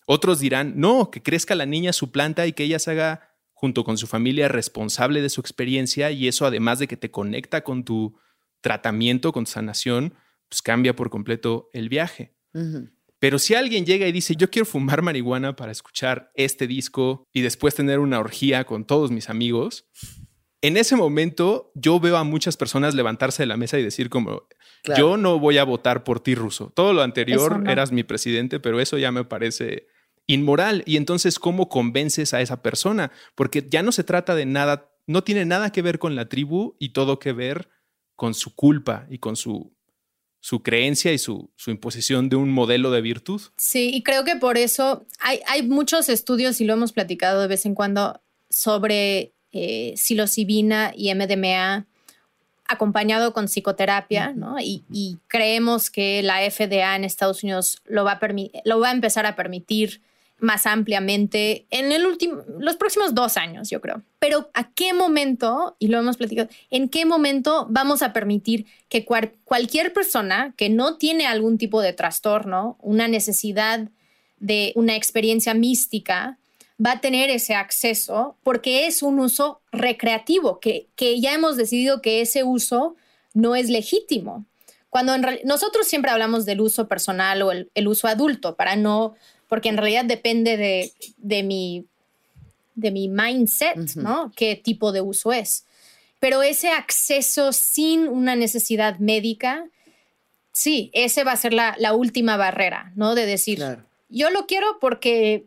Otros dirán, no, que crezca la niña su planta y que ella se haga junto con su familia responsable de su experiencia y eso además de que te conecta con tu tratamiento, con tu sanación, pues cambia por completo el viaje. Pero si alguien llega y dice, yo quiero fumar marihuana para escuchar este disco y después tener una orgía con todos mis amigos, en ese momento yo veo a muchas personas levantarse de la mesa y decir como, yo no voy a votar por ti, Ruso. Todo lo anterior eras mi presidente, pero eso ya me parece inmoral. Y entonces, ¿cómo convences a esa persona? Porque ya no se trata de nada, no tiene nada que ver con la tribu y todo que ver con su culpa y con su su creencia y su, imposición de un modelo de virtud.
Sí, y creo que por eso hay, hay muchos estudios, y lo hemos platicado de vez en cuando, sobre eh, psilocibina y MDMA acompañado con psicoterapia, ¿no? Y, y, creemos que la FDA en Estados Unidos lo va a, lo va a empezar a permitir más ampliamente en el último, los próximos dos años, yo creo. Pero ¿a qué momento, y lo hemos platicado, en qué momento vamos a permitir que cualquier persona que no tiene algún tipo de trastorno, una necesidad de una experiencia mística, va a tener ese acceso porque es un uso recreativo, que, que ya hemos decidido que ese uso no es legítimo. Cuando nosotros siempre hablamos del uso personal o el, el uso adulto, para no porque en realidad depende de, de mi, de mi mindset, ¿no? Qué tipo de uso es. Pero ese acceso sin una necesidad médica, sí, ese va a ser la, la última barrera, ¿no? De decir, yo lo quiero porque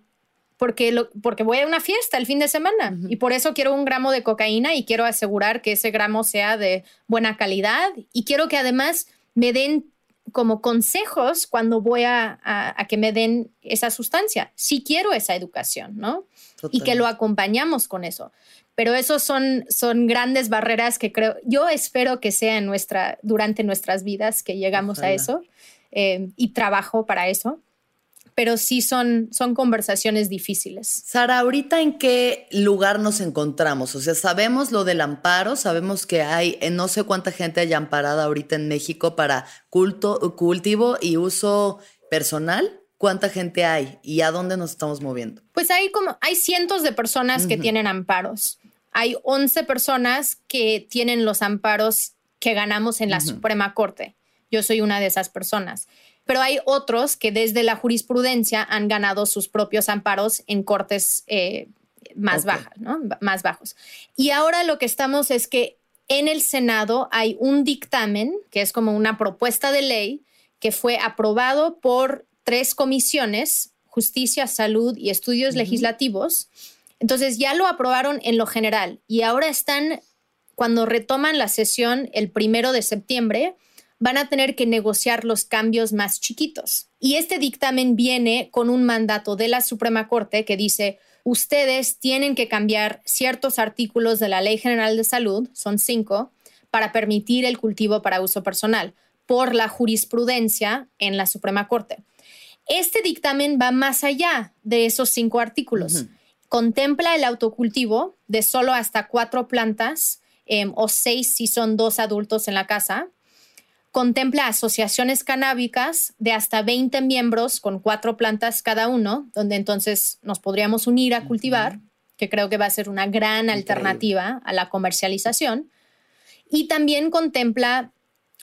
porque, lo, porque voy a una fiesta el fin de semana y por eso quiero un gramo de cocaína y quiero asegurar que ese gramo sea de buena calidad y quiero que además me den como consejos cuando voy a, que me den esa sustancia. Si quiero esa educación, ¿no? Y que lo acompañamos con eso. Pero esos son, son grandes barreras que creo, yo espero que sea en nuestra, durante nuestras vidas que llegamos a eso eh, y trabajo para eso pero sí son, son conversaciones difíciles.
Sara, ahorita en qué lugar nos encontramos? O sea, sabemos lo del amparo, sabemos que hay eh, no sé cuánta gente haya amparada ahorita en México para culto, cultivo y uso personal. ¿cuánta gente hay y a dónde nos estamos moviendo?
Pues hay como, hay cientos de personas que tienen amparos. Hay 11 personas que tienen los amparos que ganamos en la Suprema Corte. Yo soy una de esas personas. Pero hay otros que desde la jurisprudencia han ganado sus propios amparos en cortes eh, más bajas, ¿no? Más bajos. Y ahora lo que estamos es que en el Senado hay un dictamen, que es como una propuesta de ley, que fue aprobado por tres comisiones, Justicia, Salud y Estudios Legislativos. Entonces ya lo aprobaron en lo general y ahora están, cuando retoman la sesión el primero de septiembre, van a tener que negociar los cambios más chiquitos. Y este dictamen viene con un mandato de la Suprema Corte que dice, ustedes tienen que cambiar ciertos artículos de la Ley General de Salud, son cinco, para permitir el cultivo para uso personal, por la jurisprudencia en la Suprema Corte. Este dictamen va más allá de esos cinco artículos. Contempla el autocultivo de solo hasta cuatro plantas em, o seis si son dos adultos en la casa contempla asociaciones canábicas de hasta 20 miembros con cuatro plantas cada uno, donde entonces nos podríamos unir a cultivar, que creo que va a ser una gran alternativa a la comercialización. Y también contempla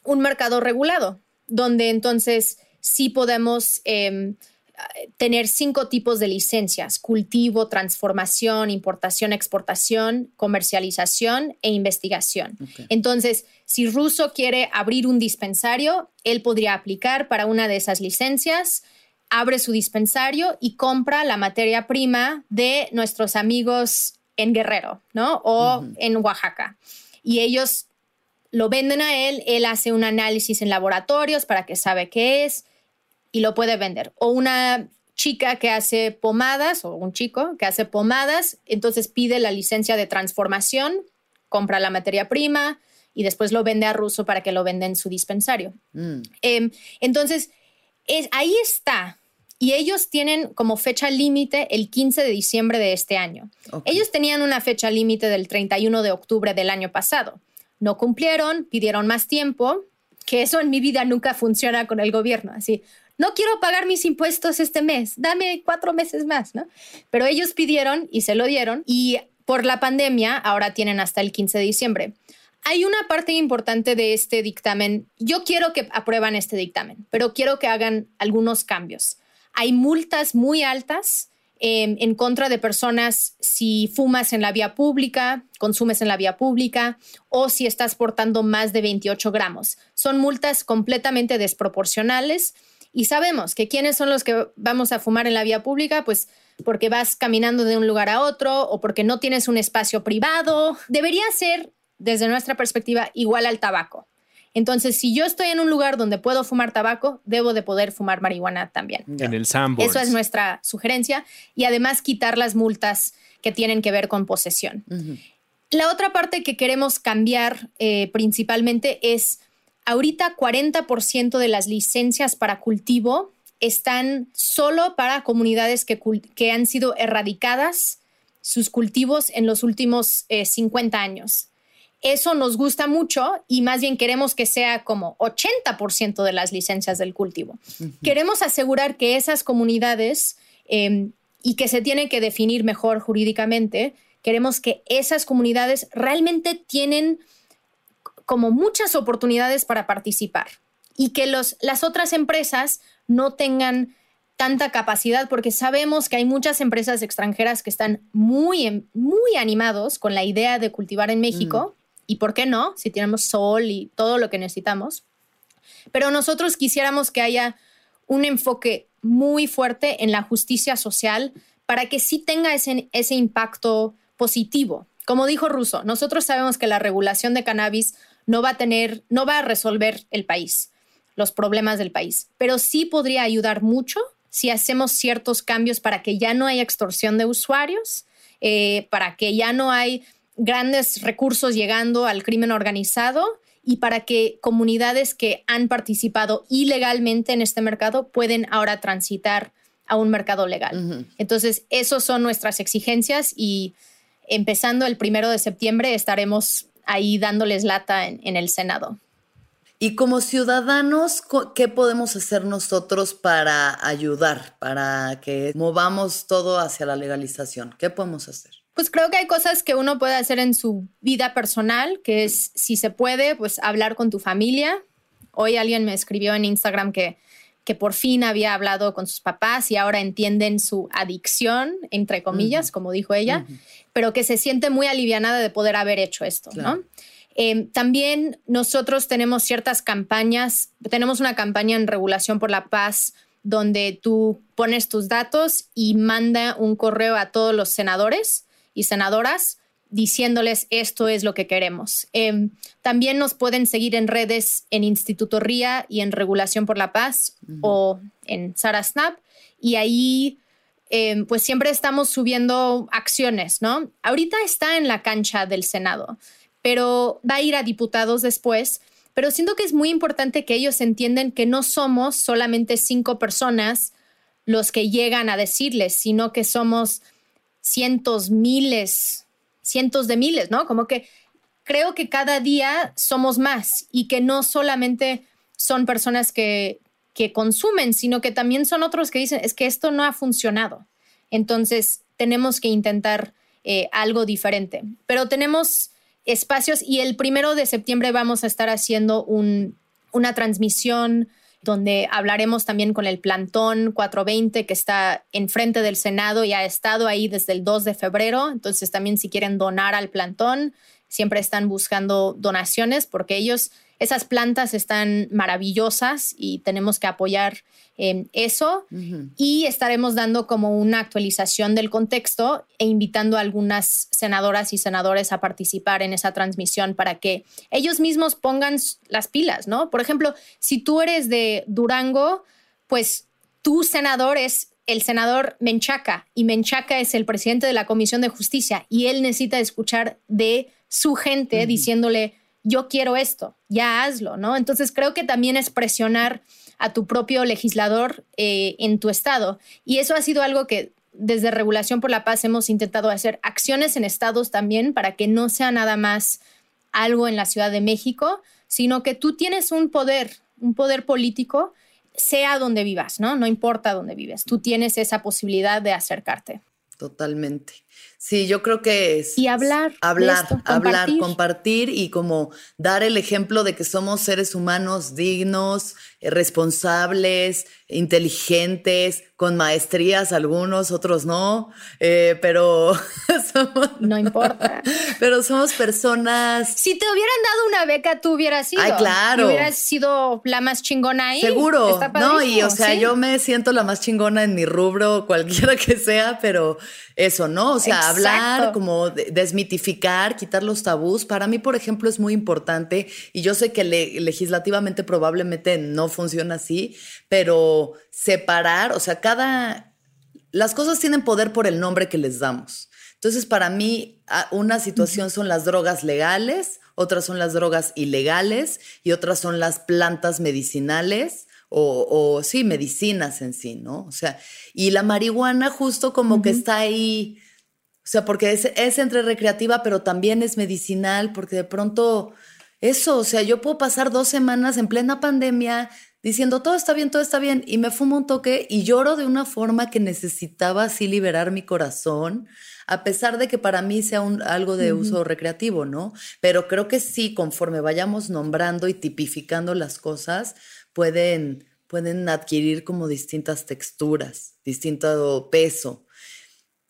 un mercado regulado, donde entonces sí podemos em, tener cinco tipos de licencias, cultivo, transformación, importación, exportación, comercialización e investigación. Entonces, si Russo quiere abrir un dispensario, él podría aplicar para una de esas licencias, abre su dispensario y compra la materia prima de nuestros amigos en Guerrero, ¿no? O en Oaxaca. Y ellos lo venden a él, él hace un análisis en laboratorios para que sabe qué es y lo puede vender. O una chica que hace pomadas o un chico que hace pomadas, entonces pide la licencia de transformación, compra la materia prima y después lo vende a ruso para que lo venda en su dispensario. Mm. Em, entonces, es, ahí está. Y ellos tienen como fecha límite el 15 de diciembre de este año. Ellos tenían una fecha límite del 31 de octubre del año pasado. No cumplieron, pidieron más tiempo, que eso en mi vida nunca funciona con el gobierno. Así, no quiero pagar mis impuestos este mes, dame cuatro meses más, ¿no? Pero ellos pidieron y se lo dieron y por la pandemia ahora tienen hasta el 15 de diciembre. Hay una parte importante de este dictamen. Yo quiero que aprueban este dictamen, pero quiero que hagan algunos cambios. Hay multas muy altas em, en contra de personas si fumas en la vía pública, consumes en la vía pública o si estás portando más de 28 gramos. Son multas completamente desproporcionales y sabemos que quiénes son los que vamos a fumar en la vía pública, pues porque vas caminando de un lugar a otro o porque no tienes un espacio privado. Debería ser, desde nuestra perspectiva, igual al tabaco. Entonces, si yo estoy en un lugar donde puedo fumar tabaco, debo de poder fumar marihuana también.
En el Sanborns.
Eso es nuestra sugerencia. Y además quitar las multas que tienen que ver con posesión. La otra parte que queremos cambiar eh, principalmente es Ahorita 40% de las licencias para cultivo están solo para comunidades que, que han sido erradicadas sus cultivos en los últimos 50 eh, años. Eso nos gusta mucho y más bien queremos que sea como 80% de las licencias del cultivo. Queremos asegurar que esas comunidades, em, y que se tiene que definir mejor jurídicamente, queremos que esas comunidades realmente tienen como muchas oportunidades para participar y que los, las otras empresas no tengan tanta capacidad porque sabemos que hay muchas empresas extranjeras que están muy, muy animados con la idea de cultivar en México. Mm. ¿Y por qué no? Si tenemos sol y todo lo que necesitamos. Pero nosotros quisiéramos que haya un enfoque muy fuerte en la justicia social para que sí tenga ese, ese impacto positivo. Como dijo Russo, nosotros sabemos que la regulación de cannabis no va a tener, no va a resolver el país, los problemas del país, pero sí podría ayudar mucho si hacemos ciertos cambios para que ya no haya extorsión de usuarios, eh, para que ya no hay grandes recursos llegando al crimen organizado y para que comunidades que han participado ilegalmente en este mercado pueden ahora transitar a un mercado legal. Entonces, esas son nuestras exigencias y empezando el primero de septiembre estaremos ahí dándoles lata en, el Senado.
Y como ciudadanos, ¿qué podemos hacer nosotros para ayudar, para que movamos todo hacia la legalización? ¿Qué podemos hacer?
Pues creo que hay cosas que uno puede hacer en su vida personal, que es, si se puede, pues hablar con tu familia. Hoy alguien me escribió en Instagram que, que por fin había hablado con sus papás y ahora entienden su adicción, entre comillas, como dijo ella, pero que se siente muy alivianada de poder haber hecho esto, ¿no? Em, también nosotros tenemos ciertas campañas, tenemos una campaña en regulación por la paz donde tú pones tus datos y manda un correo a todos los senadores y senadoras diciéndoles esto es lo que queremos. Em, también nos pueden seguir en redes en Instituto RIA y en Regulación por la Paz o en Sara Snap y ahí em, pues siempre estamos subiendo acciones, ¿no? Ahorita está en la cancha del Senado pero va a ir a diputados después. Pero siento que es muy importante que ellos entiendan que no somos solamente cinco personas los que llegan a decirles, sino que somos cientos, miles, cientos de miles, ¿no? Como que creo que cada día somos más y que no solamente son personas que, que consumen, sino que también son otros que dicen, es que esto no ha funcionado. Entonces, tenemos que intentar eh, algo diferente. Pero tenemos espacios y el primero de septiembre vamos a estar haciendo una transmisión donde hablaremos también con el plantón 420 que está enfrente del Senado y ha estado ahí desde el 2 de febrero. Entonces también si quieren donar al plantón, siempre están buscando donaciones porque ellos esas plantas están maravillosas y tenemos que apoyar em, eso. Y estaremos dando como una actualización del contexto e invitando a algunas senadoras y senadores a participar en esa transmisión para que ellos mismos pongan las pilas, ¿no? Por ejemplo, si tú eres de Durango, pues tu senador es el senador Menchaca y Menchaca es el presidente de la Comisión de Justicia y él necesita escuchar de su gente diciéndole, yo quiero esto, ya hazlo, ¿no? Entonces creo que también es presionar a tu propio legislador eh, en tu estado. Y eso ha sido algo que desde Regulación por la Paz hemos intentado hacer acciones en estados también para que no sea nada más algo en la Ciudad de México, sino que tú tienes un poder, un poder político, sea donde vivas, ¿no? No importa dónde vives, tú tienes esa posibilidad de acercarte.
Totalmente. Sí, yo creo que es...
Y hablar.
Hablar, hablar, compartir y como dar el ejemplo de que somos seres humanos dignos, responsables, inteligentes, con maestrías algunos, otros no, eh, pero [LAUGHS]
somos, no importa. [LAUGHS]
Pero somos personas.
Si te hubieran dado una beca, tú hubieras sido.
Ay, claro.
hubieras sido la más chingona ahí.
Seguro. no, y o sea, yo me siento la más chingona en mi rubro, cualquiera que sea, pero eso, ¿no? O sea, hablar, como desmitificar, quitar los tabús. Para mí, por ejemplo, es muy importante y yo sé que legislativamente probablemente no funciona así, pero separar, o sea, cada... Las cosas tienen poder por el nombre que les damos. Entonces, para mí, una situación son las drogas legales, otras son las drogas ilegales y otras son las plantas medicinales o, sí, medicinas en sí, ¿no? O sea, y la marihuana justo como que está ahí, o sea, porque es, es entre recreativa, pero también es medicinal, porque de pronto eso, o sea, yo puedo pasar dos semanas en plena pandemia diciendo todo está bien, todo está bien, y me fumo un toque y lloro de una forma que necesitaba así liberar mi corazón, a pesar de que para mí sea un, algo de uso recreativo, ¿no? Pero creo que sí, conforme vayamos nombrando y tipificando las cosas, pueden, pueden adquirir como distintas texturas, distinto peso.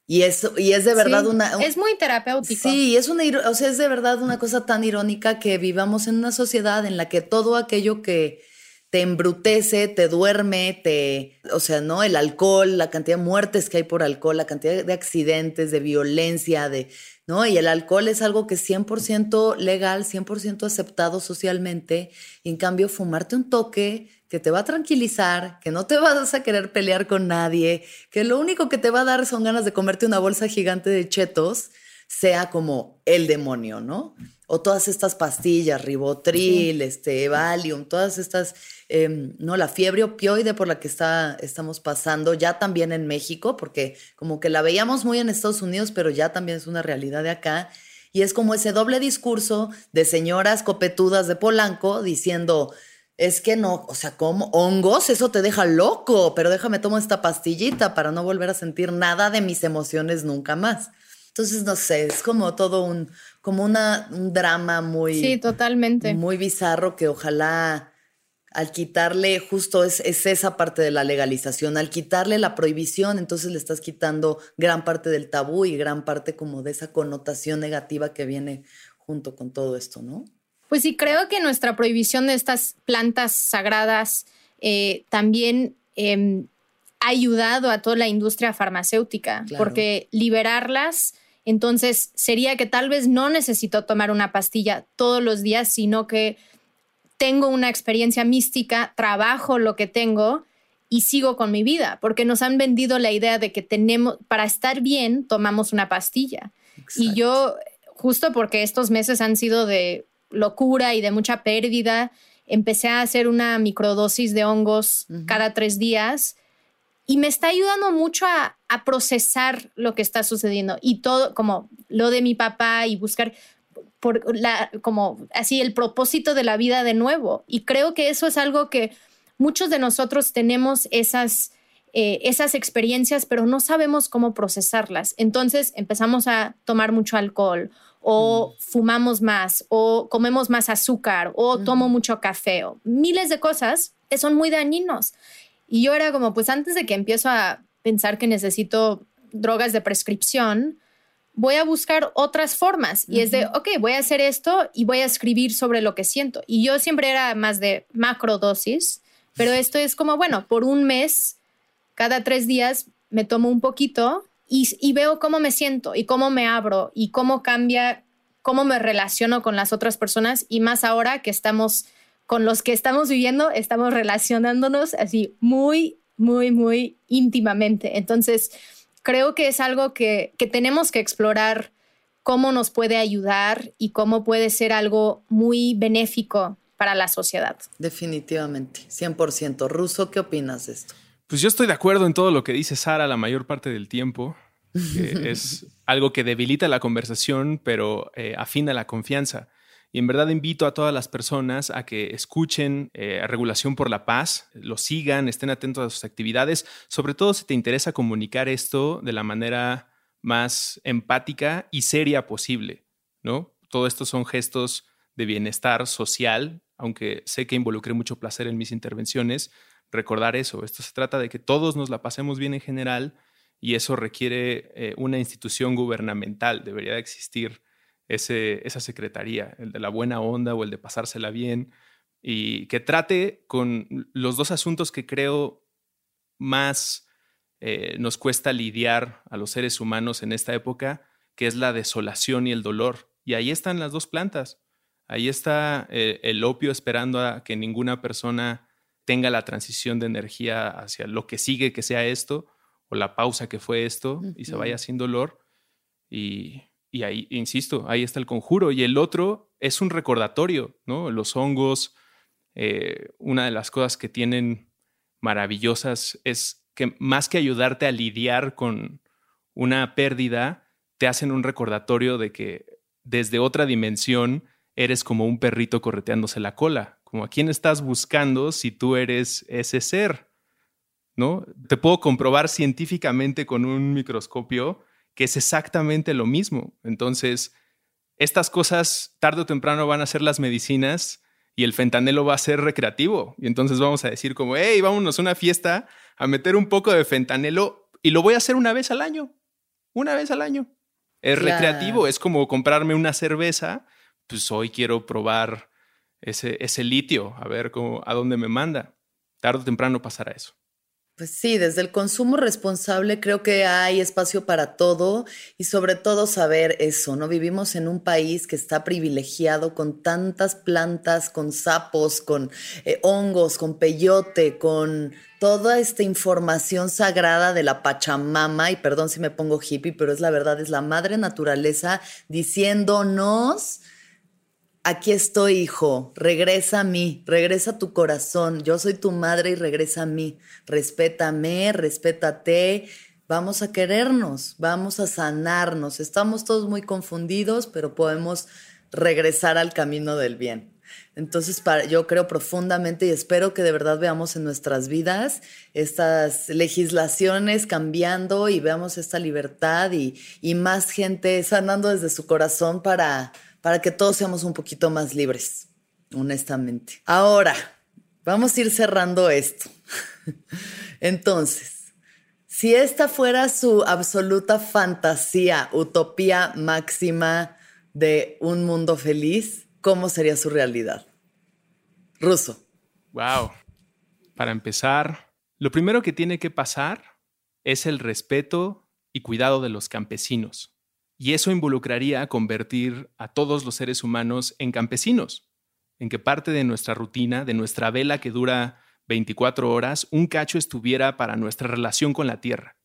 Y es, y es de verdad una...
Es muy terapéutico.
Sí, es, una, o sea, es de verdad una cosa tan irónica que vivamos en una sociedad en la que todo aquello que te embrutece, te duerme, te, o sea, ¿no? El alcohol, la cantidad de muertes que hay por alcohol, la cantidad de accidentes, de violencia, de, ¿no? Y el alcohol es algo que es 100% legal, 100% aceptado socialmente, y en cambio fumarte un toque que te va a tranquilizar, que no te vas a querer pelear con nadie, que lo único que te va a dar son ganas de comerte una bolsa gigante de chetos, sea como el demonio, ¿no? O todas estas pastillas, ribotril, este, Valium, todas estas Em, ¿no? La fiebre opioide por la que está, estamos pasando ya también en México, porque como que la veíamos muy en Estados Unidos, pero ya también es una realidad de acá. Y es como ese doble discurso de señoras copetudas de Polanco diciendo, es que no, o sea, como hongos, eso te deja loco, pero déjame tomar esta pastillita para no volver a sentir nada de mis emociones nunca más. Entonces, no sé, es como todo un, como una, un drama muy...
Sí, totalmente.
Muy bizarro que ojalá al quitarle, justo es, es, esa parte de la legalización, al quitarle la prohibición, entonces le estás quitando gran parte del tabú y gran parte como de esa connotación negativa que viene junto con todo esto, ¿no?
Pues sí, creo que nuestra prohibición de estas plantas sagradas eh, también em, ha ayudado a toda la industria farmacéutica, porque liberarlas, entonces sería que tal vez no necesito tomar una pastilla todos los días, sino que tengo una experiencia mística, trabajo lo que tengo y sigo con mi vida, porque nos han vendido la idea de que tenemos, para estar bien, tomamos una pastilla. Y yo, justo porque estos meses han sido de locura y de mucha pérdida, empecé a hacer una microdosis de hongos cada tres días y me está ayudando mucho a, procesar lo que está sucediendo y todo, como lo de mi papá y buscar por la, como así el propósito de la vida de nuevo. Y creo que eso es algo que muchos de nosotros tenemos esas, eh, esas experiencias, pero no sabemos cómo procesarlas. Entonces empezamos a tomar mucho alcohol o fumamos más, o comemos más azúcar, o tomo mucho café, o miles de cosas que son muy dañinos. Y yo era como, pues antes de que empiezo a pensar que necesito drogas de prescripción, voy a buscar otras formas. Y es de, ok, voy a hacer esto y voy a escribir sobre lo que siento. Y yo siempre era más de macrodosis, pero esto es como, bueno, por un mes, cada tres días me tomo un poquito y, veo cómo me siento y cómo me abro y cómo cambia, cómo me relaciono con las otras personas y más ahora que estamos con los que estamos viviendo, estamos relacionándonos así muy, muy, muy íntimamente. Entonces, creo que es algo que, que tenemos que explorar cómo nos puede ayudar y cómo puede ser algo muy benéfico para la sociedad.
Definitivamente, 100%. Ruso, ¿qué opinas de esto?
Pues yo estoy de acuerdo en todo lo que dice Sara la mayor parte del tiempo. [LAUGHS] es algo que debilita la conversación, pero eh, afina la confianza. Y en verdad invito a todas las personas a que escuchen eh, a Regulación por la Paz, lo sigan, estén atentos a sus actividades, sobre todo si te interesa comunicar esto de la manera más empática y seria posible, ¿no? Todo esto son gestos de bienestar social, aunque sé que involucré mucho placer en mis intervenciones, recordar eso. Esto se trata de que todos nos la pasemos bien en general y eso requiere eh, una institución gubernamental. Debería de existir ese, esa secretaría, el de la buena onda o el de pasársela bien, y que trate con los dos asuntos que creo más eh, nos cuesta lidiar a los seres humanos en esta época, que es la desolación y el dolor. Y ahí están las dos plantas. Ahí está eh, el opio esperando a que ninguna persona tenga la transición de energía hacia lo que sigue que sea esto, o la pausa que fue esto, y se vaya sin dolor. Y, ahí, insisto, ahí está el conjuro. Y el otro es un recordatorio, ¿no? Los hongos, eh, una de las cosas que tienen maravillosas es que más que ayudarte a lidiar con una pérdida, te hacen un recordatorio de que desde otra dimensión eres como un perrito correteándose la cola, como a quién estás buscando si tú eres ese ser, ¿no? Te puedo comprobar científicamente con un microscopio que es exactamente lo mismo. Entonces, estas cosas tarde o temprano van a ser las medicinas y el fentanelo va a ser recreativo. Y entonces vamos a decir como, hey, vámonos a una fiesta a meter un poco de fentanelo y lo voy a hacer una vez al año. Una vez al año. Es recreativo, es como comprarme una cerveza, pues hoy quiero probar ese, ese litio, a ver cómo, a dónde me manda. Tarde o temprano pasará eso.
Pues sí, desde el consumo responsable creo que hay espacio para todo y sobre todo saber eso, ¿no? Vivimos en un país que está privilegiado con tantas plantas, con sapos, con eh, hongos, con peyote, con toda esta información sagrada de la Pachamama, y perdón si me pongo hippie, pero es la verdad, es la madre naturaleza diciéndonos aquí estoy, hijo, regresa a mí, regresa a tu corazón, yo soy tu madre y regresa a mí, respétame, respétate, vamos a querernos, vamos a sanarnos. Estamos todos muy confundidos, pero podemos regresar al camino del bien. Entonces, yo creo profundamente y espero que de verdad veamos en nuestras vidas estas legislaciones cambiando y veamos esta libertad y, más gente sanando desde su corazón para, para que todos seamos un poquito más libres, honestamente. Ahora, vamos a ir cerrando esto. [LAUGHS] Entonces, si esta fuera su absoluta fantasía, utopía máxima de un mundo feliz, ¿cómo sería su realidad? Ruso.
Wow. Para empezar, lo primero que tiene que pasar es el respeto y cuidado de los campesinos. Y eso involucraría convertir a todos los seres humanos en campesinos, en que parte de nuestra rutina, de nuestra vela que dura 24 horas, un cacho estuviera para nuestra relación con la tierra.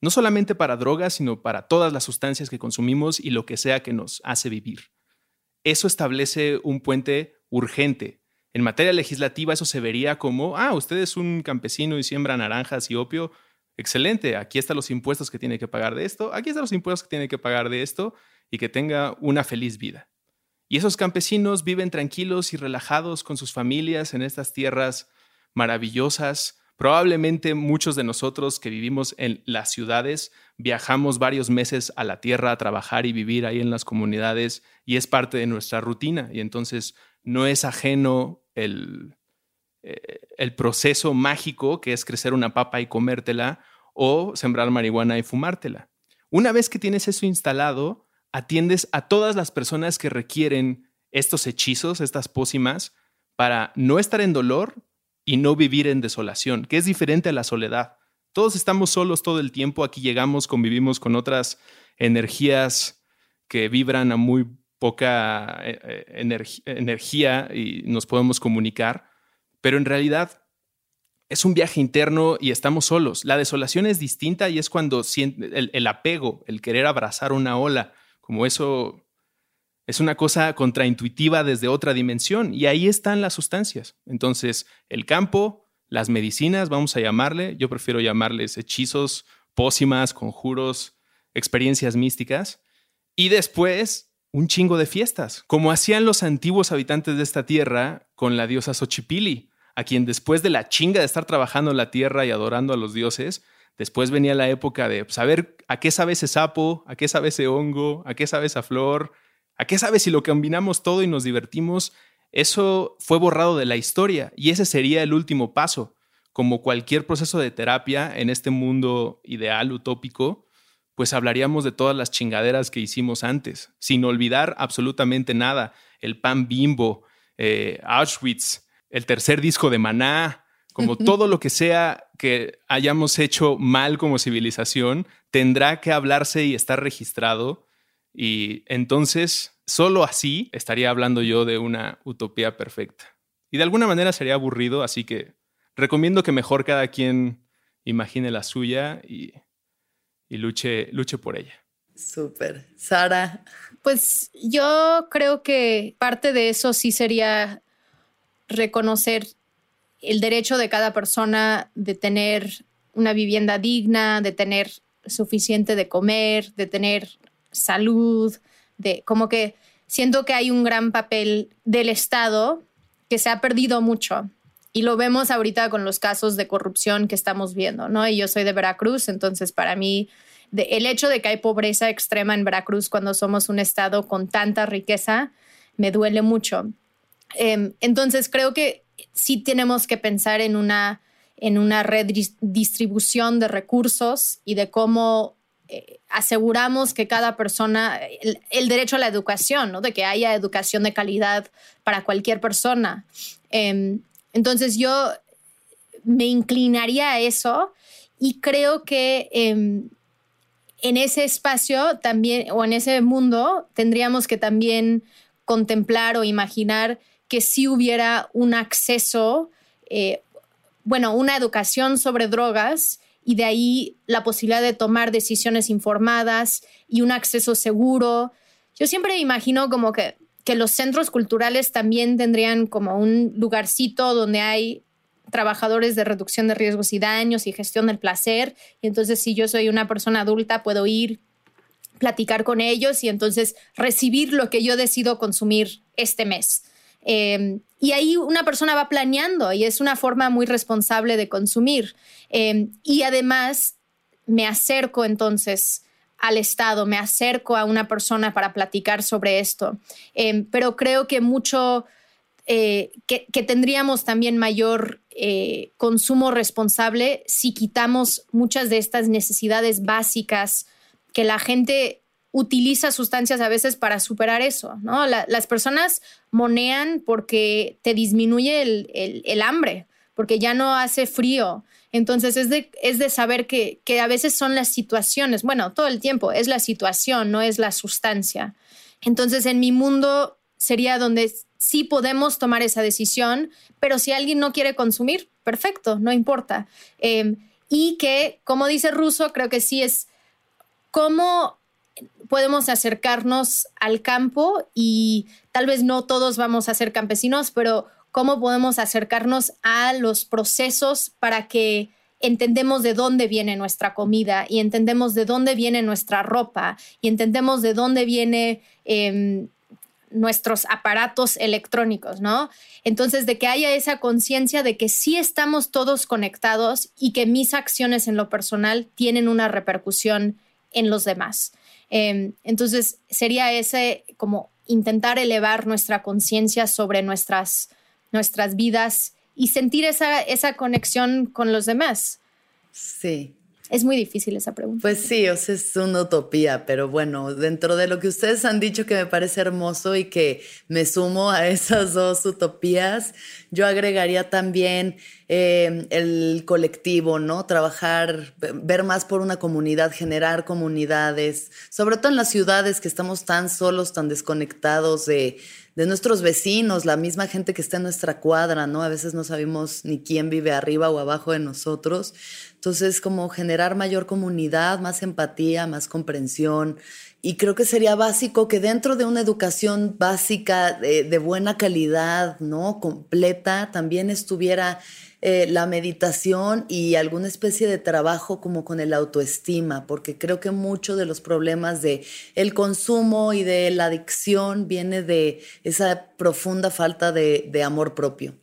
No solamente para drogas, sino para todas las sustancias que consumimos y lo que sea que nos hace vivir. Eso establece un puente urgente. En materia legislativa eso se vería como, ah, usted es un campesino y siembra naranjas y opio. Excelente, aquí están los impuestos que tiene que pagar de esto, aquí están los impuestos que tiene que pagar de esto y que tenga una feliz vida. Y esos campesinos viven tranquilos y relajados con sus familias en estas tierras maravillosas, Probablemente muchos de nosotros que vivimos en las ciudades viajamos varios meses a la tierra a trabajar y vivir ahí en las comunidades y es parte de nuestra rutina y entonces no es ajeno el, eh, el proceso mágico que es crecer una papa y comértela o sembrar marihuana y fumártela. Una vez que tienes eso instalado, atiendes a todas las personas que requieren estos hechizos, estas pócimas, para no estar en dolor, y no vivir en desolación, que es diferente a la soledad. Todos estamos solos todo el tiempo, aquí llegamos, convivimos con otras energías que vibran a muy poca eh, eh, energía y nos podemos comunicar, pero en realidad es un viaje interno y estamos solos. La desolación es distinta y es cuando el, el apego, el querer abrazar una ola, como eso es una cosa contraintuitiva desde otra dimensión y ahí están las sustancias. Entonces, el campo, las medicinas, vamos a llamarle, yo prefiero llamarles hechizos, pócimas, conjuros, experiencias místicas, y después un chingo de fiestas, como hacían los antiguos habitantes de esta tierra con la diosa Xochipili, a quien después de la chinga de estar trabajando la tierra y adorando a los dioses, después venía la época de saber a qué sabe ese sapo, a qué sabe ese hongo, a qué sabe esa flor, ¿A qué sabes si lo combinamos todo y nos divertimos? Eso fue borrado de la historia y ese sería el último paso. Como cualquier proceso de terapia en este mundo ideal, utópico, pues hablaríamos de todas las chingaderas que hicimos antes, sin olvidar absolutamente nada. El pan bimbo, eh, Auschwitz, el tercer disco de Maná, como todo lo que sea que hayamos hecho mal como civilización, tendrá que hablarse y estar registrado y entonces, solo así estaría hablando yo de una utopía perfecta. Y de alguna manera sería aburrido, así que recomiendo que mejor cada quien imagine la suya y, luche, luche por ella.
Súper. Sara.
Pues yo creo que parte de eso sí sería reconocer el derecho de cada persona de tener una vivienda digna, de tener suficiente de comer, de tener salud, de como que siento que hay un gran papel del Estado que se ha perdido mucho. Y lo vemos ahorita con los casos de corrupción que estamos viendo, ¿no? Y yo soy de Veracruz, entonces para mí el hecho de que hay pobreza extrema en Veracruz cuando somos un estado con tanta riqueza me duele mucho. Em, entonces creo que sí tenemos que pensar en una, en una redistribución de recursos y de cómo eh, aseguramos que cada persona, el, derecho a la educación, ¿no? de que haya educación de calidad para cualquier persona. Em, entonces yo me inclinaría a eso y creo que em, en ese espacio también, o en ese mundo, tendríamos que también contemplar o imaginar que si hubiera un acceso, eh, bueno, una educación sobre drogas y de ahí la posibilidad de tomar decisiones informadas y un acceso seguro. Yo siempre imagino como que, que los centros culturales también tendrían como un lugarcito donde hay trabajadores de reducción de riesgos y daños y gestión del placer. Y entonces si yo soy una persona adulta, puedo ir, platicar con ellos y entonces recibir lo que yo decido consumir este mes. Em, y ahí una persona va planeando y es una forma muy responsable de consumir. Em, y además me acerco entonces al Estado, me acerco a una persona para platicar sobre esto. Em, pero creo que mucho, eh, que, tendríamos también mayor eh, consumo responsable si quitamos muchas de estas necesidades básicas que la gente utiliza sustancias a veces para superar eso, ¿no? las personas monean porque te disminuye el, hambre, porque ya no hace frío. Entonces es de, es de saber que, que, a veces son las situaciones, bueno, todo el tiempo es la situación, no es la sustancia. Entonces en mi mundo sería donde sí podemos tomar esa decisión, pero si alguien no quiere consumir, perfecto, no importa. Em, y que, como dice Russo, creo que sí es cómo podemos acercarnos al campo y tal vez no todos vamos a ser campesinos, pero cómo podemos acercarnos a los procesos para que entendemos de dónde viene nuestra comida y entendemos de dónde viene nuestra ropa y entendemos de dónde viene em, nuestros aparatos electrónicos, ¿no? Entonces, de que haya esa conciencia de que sí estamos todos conectados y que mis acciones en lo personal tienen una repercusión en los demás. Em, entonces, sería ese como intentar elevar nuestra conciencia sobre nuestras, nuestras vidas y sentir esa, esa conexión con los demás.
Sí,
es muy difícil esa pregunta.
Pues sí, es una utopía, pero bueno, dentro de lo que ustedes han dicho que me parece hermoso y que me sumo a esas dos utopías, yo agregaría también eh, el colectivo, ¿no? Trabajar, ver más por una comunidad, generar comunidades, sobre todo en las ciudades que estamos tan solos, tan desconectados de de nuestros vecinos, la misma gente que está en nuestra cuadra, ¿no? A veces no sabemos ni quién vive arriba o abajo de nosotros. Entonces, como generar mayor comunidad, más empatía, más comprensión. Y creo que sería básico que dentro de una educación básica de, de buena calidad, ¿no? Completa, también estuviera eh, la meditación y alguna especie de trabajo como con el autoestima, porque creo que mucho de los problemas de el consumo y de la adicción viene de esa profunda falta de, de amor propio.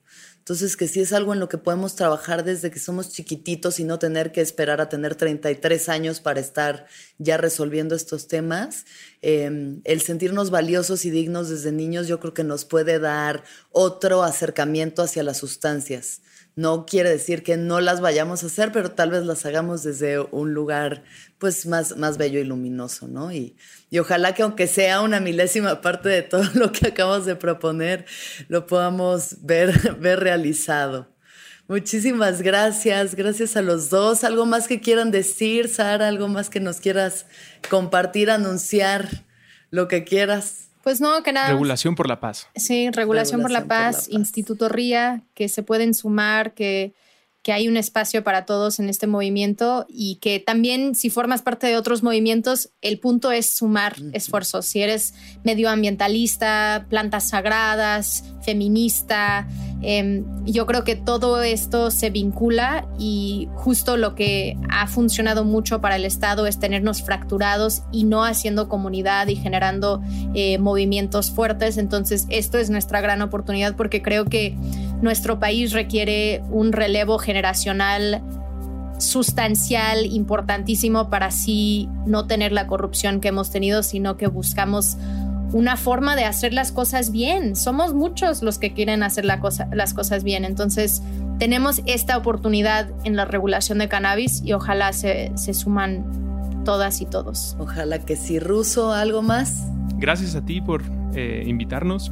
Entonces, que sí es algo en lo que podemos trabajar desde que somos chiquititos y no tener que esperar a tener 33 años para estar ya resolviendo estos temas. Em, el sentirnos valiosos y dignos desde niños yo creo que nos puede dar otro acercamiento hacia las sustancias no quiere decir que no las vayamos a hacer, pero tal vez las hagamos desde un lugar pues más, más bello y luminoso, ¿no? Y, y ojalá que aunque sea una milésima parte de todo [LAUGHS] lo que acabamos de proponer, lo podamos ver, [LAUGHS] ver realizado. Muchísimas gracias, gracias a los dos. ¿Algo más que quieran decir, Sara? ¿Algo más que nos quieras compartir, anunciar, lo que quieras?
Pues no, que nada.
Regulación por la paz.
Sí, Regulación, por, la paz, Instituto RIA, que se pueden sumar, que, que hay un espacio para todos en este movimiento y que también si formas parte de otros movimientos, el punto es sumar esfuerzos. Si eres medioambientalista, plantas sagradas, feminista, Em, yo creo que todo esto se vincula y justo lo que ha funcionado mucho para el Estado es tenernos fracturados y no haciendo comunidad y generando eh, movimientos fuertes. Entonces, esto es nuestra gran oportunidad porque creo que nuestro país requiere un relevo generacional sustancial, importantísimo para así no tener la corrupción que hemos tenido, sino que buscamos una forma de hacer las cosas bien. Somos muchos los que quieren hacer la cosa, las cosas bien. Entonces, tenemos esta oportunidad en la regulación de cannabis y ojalá se, se suman todas y todos.
Ojalá que sí. Ruso, ¿algo más?
Gracias a ti por eh, invitarnos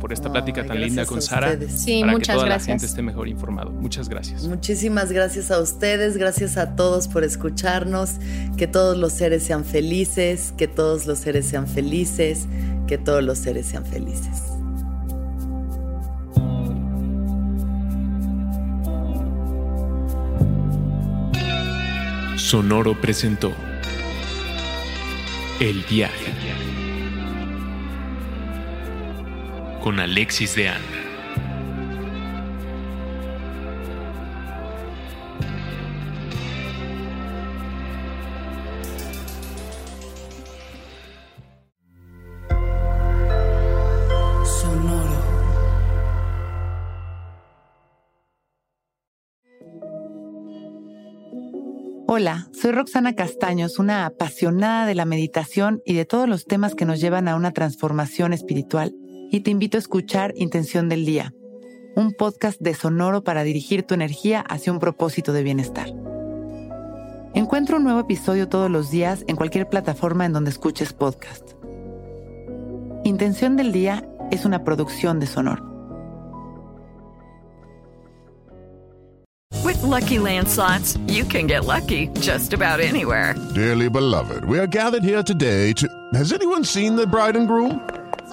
por esta plática tan linda con Sara.
Sí, para
que
toda
la gente esté mejor informado. Muchas gracias.
Muchísimas gracias a ustedes, gracias a todos por escucharnos. Que todos los seres sean felices, que todos los seres sean felices, que todos los seres sean felices.
Sonoro presentó El viaje. con Alexis de Anda.
Hola, soy Roxana Castaños, una apasionada de la meditación y de todos los temas que nos llevan a una transformación espiritual y te invito a escuchar Intención del Día, un podcast de Sonoro para dirigir tu energía hacia un propósito de bienestar. Encuentra un nuevo episodio todos los días en cualquier plataforma en donde escuches podcast. Intención del Día es una producción de Sonoro.
With lucky landslots, you can get lucky just about anywhere.
Dearly beloved, we are gathered here today to. Has anyone seen the bride and groom?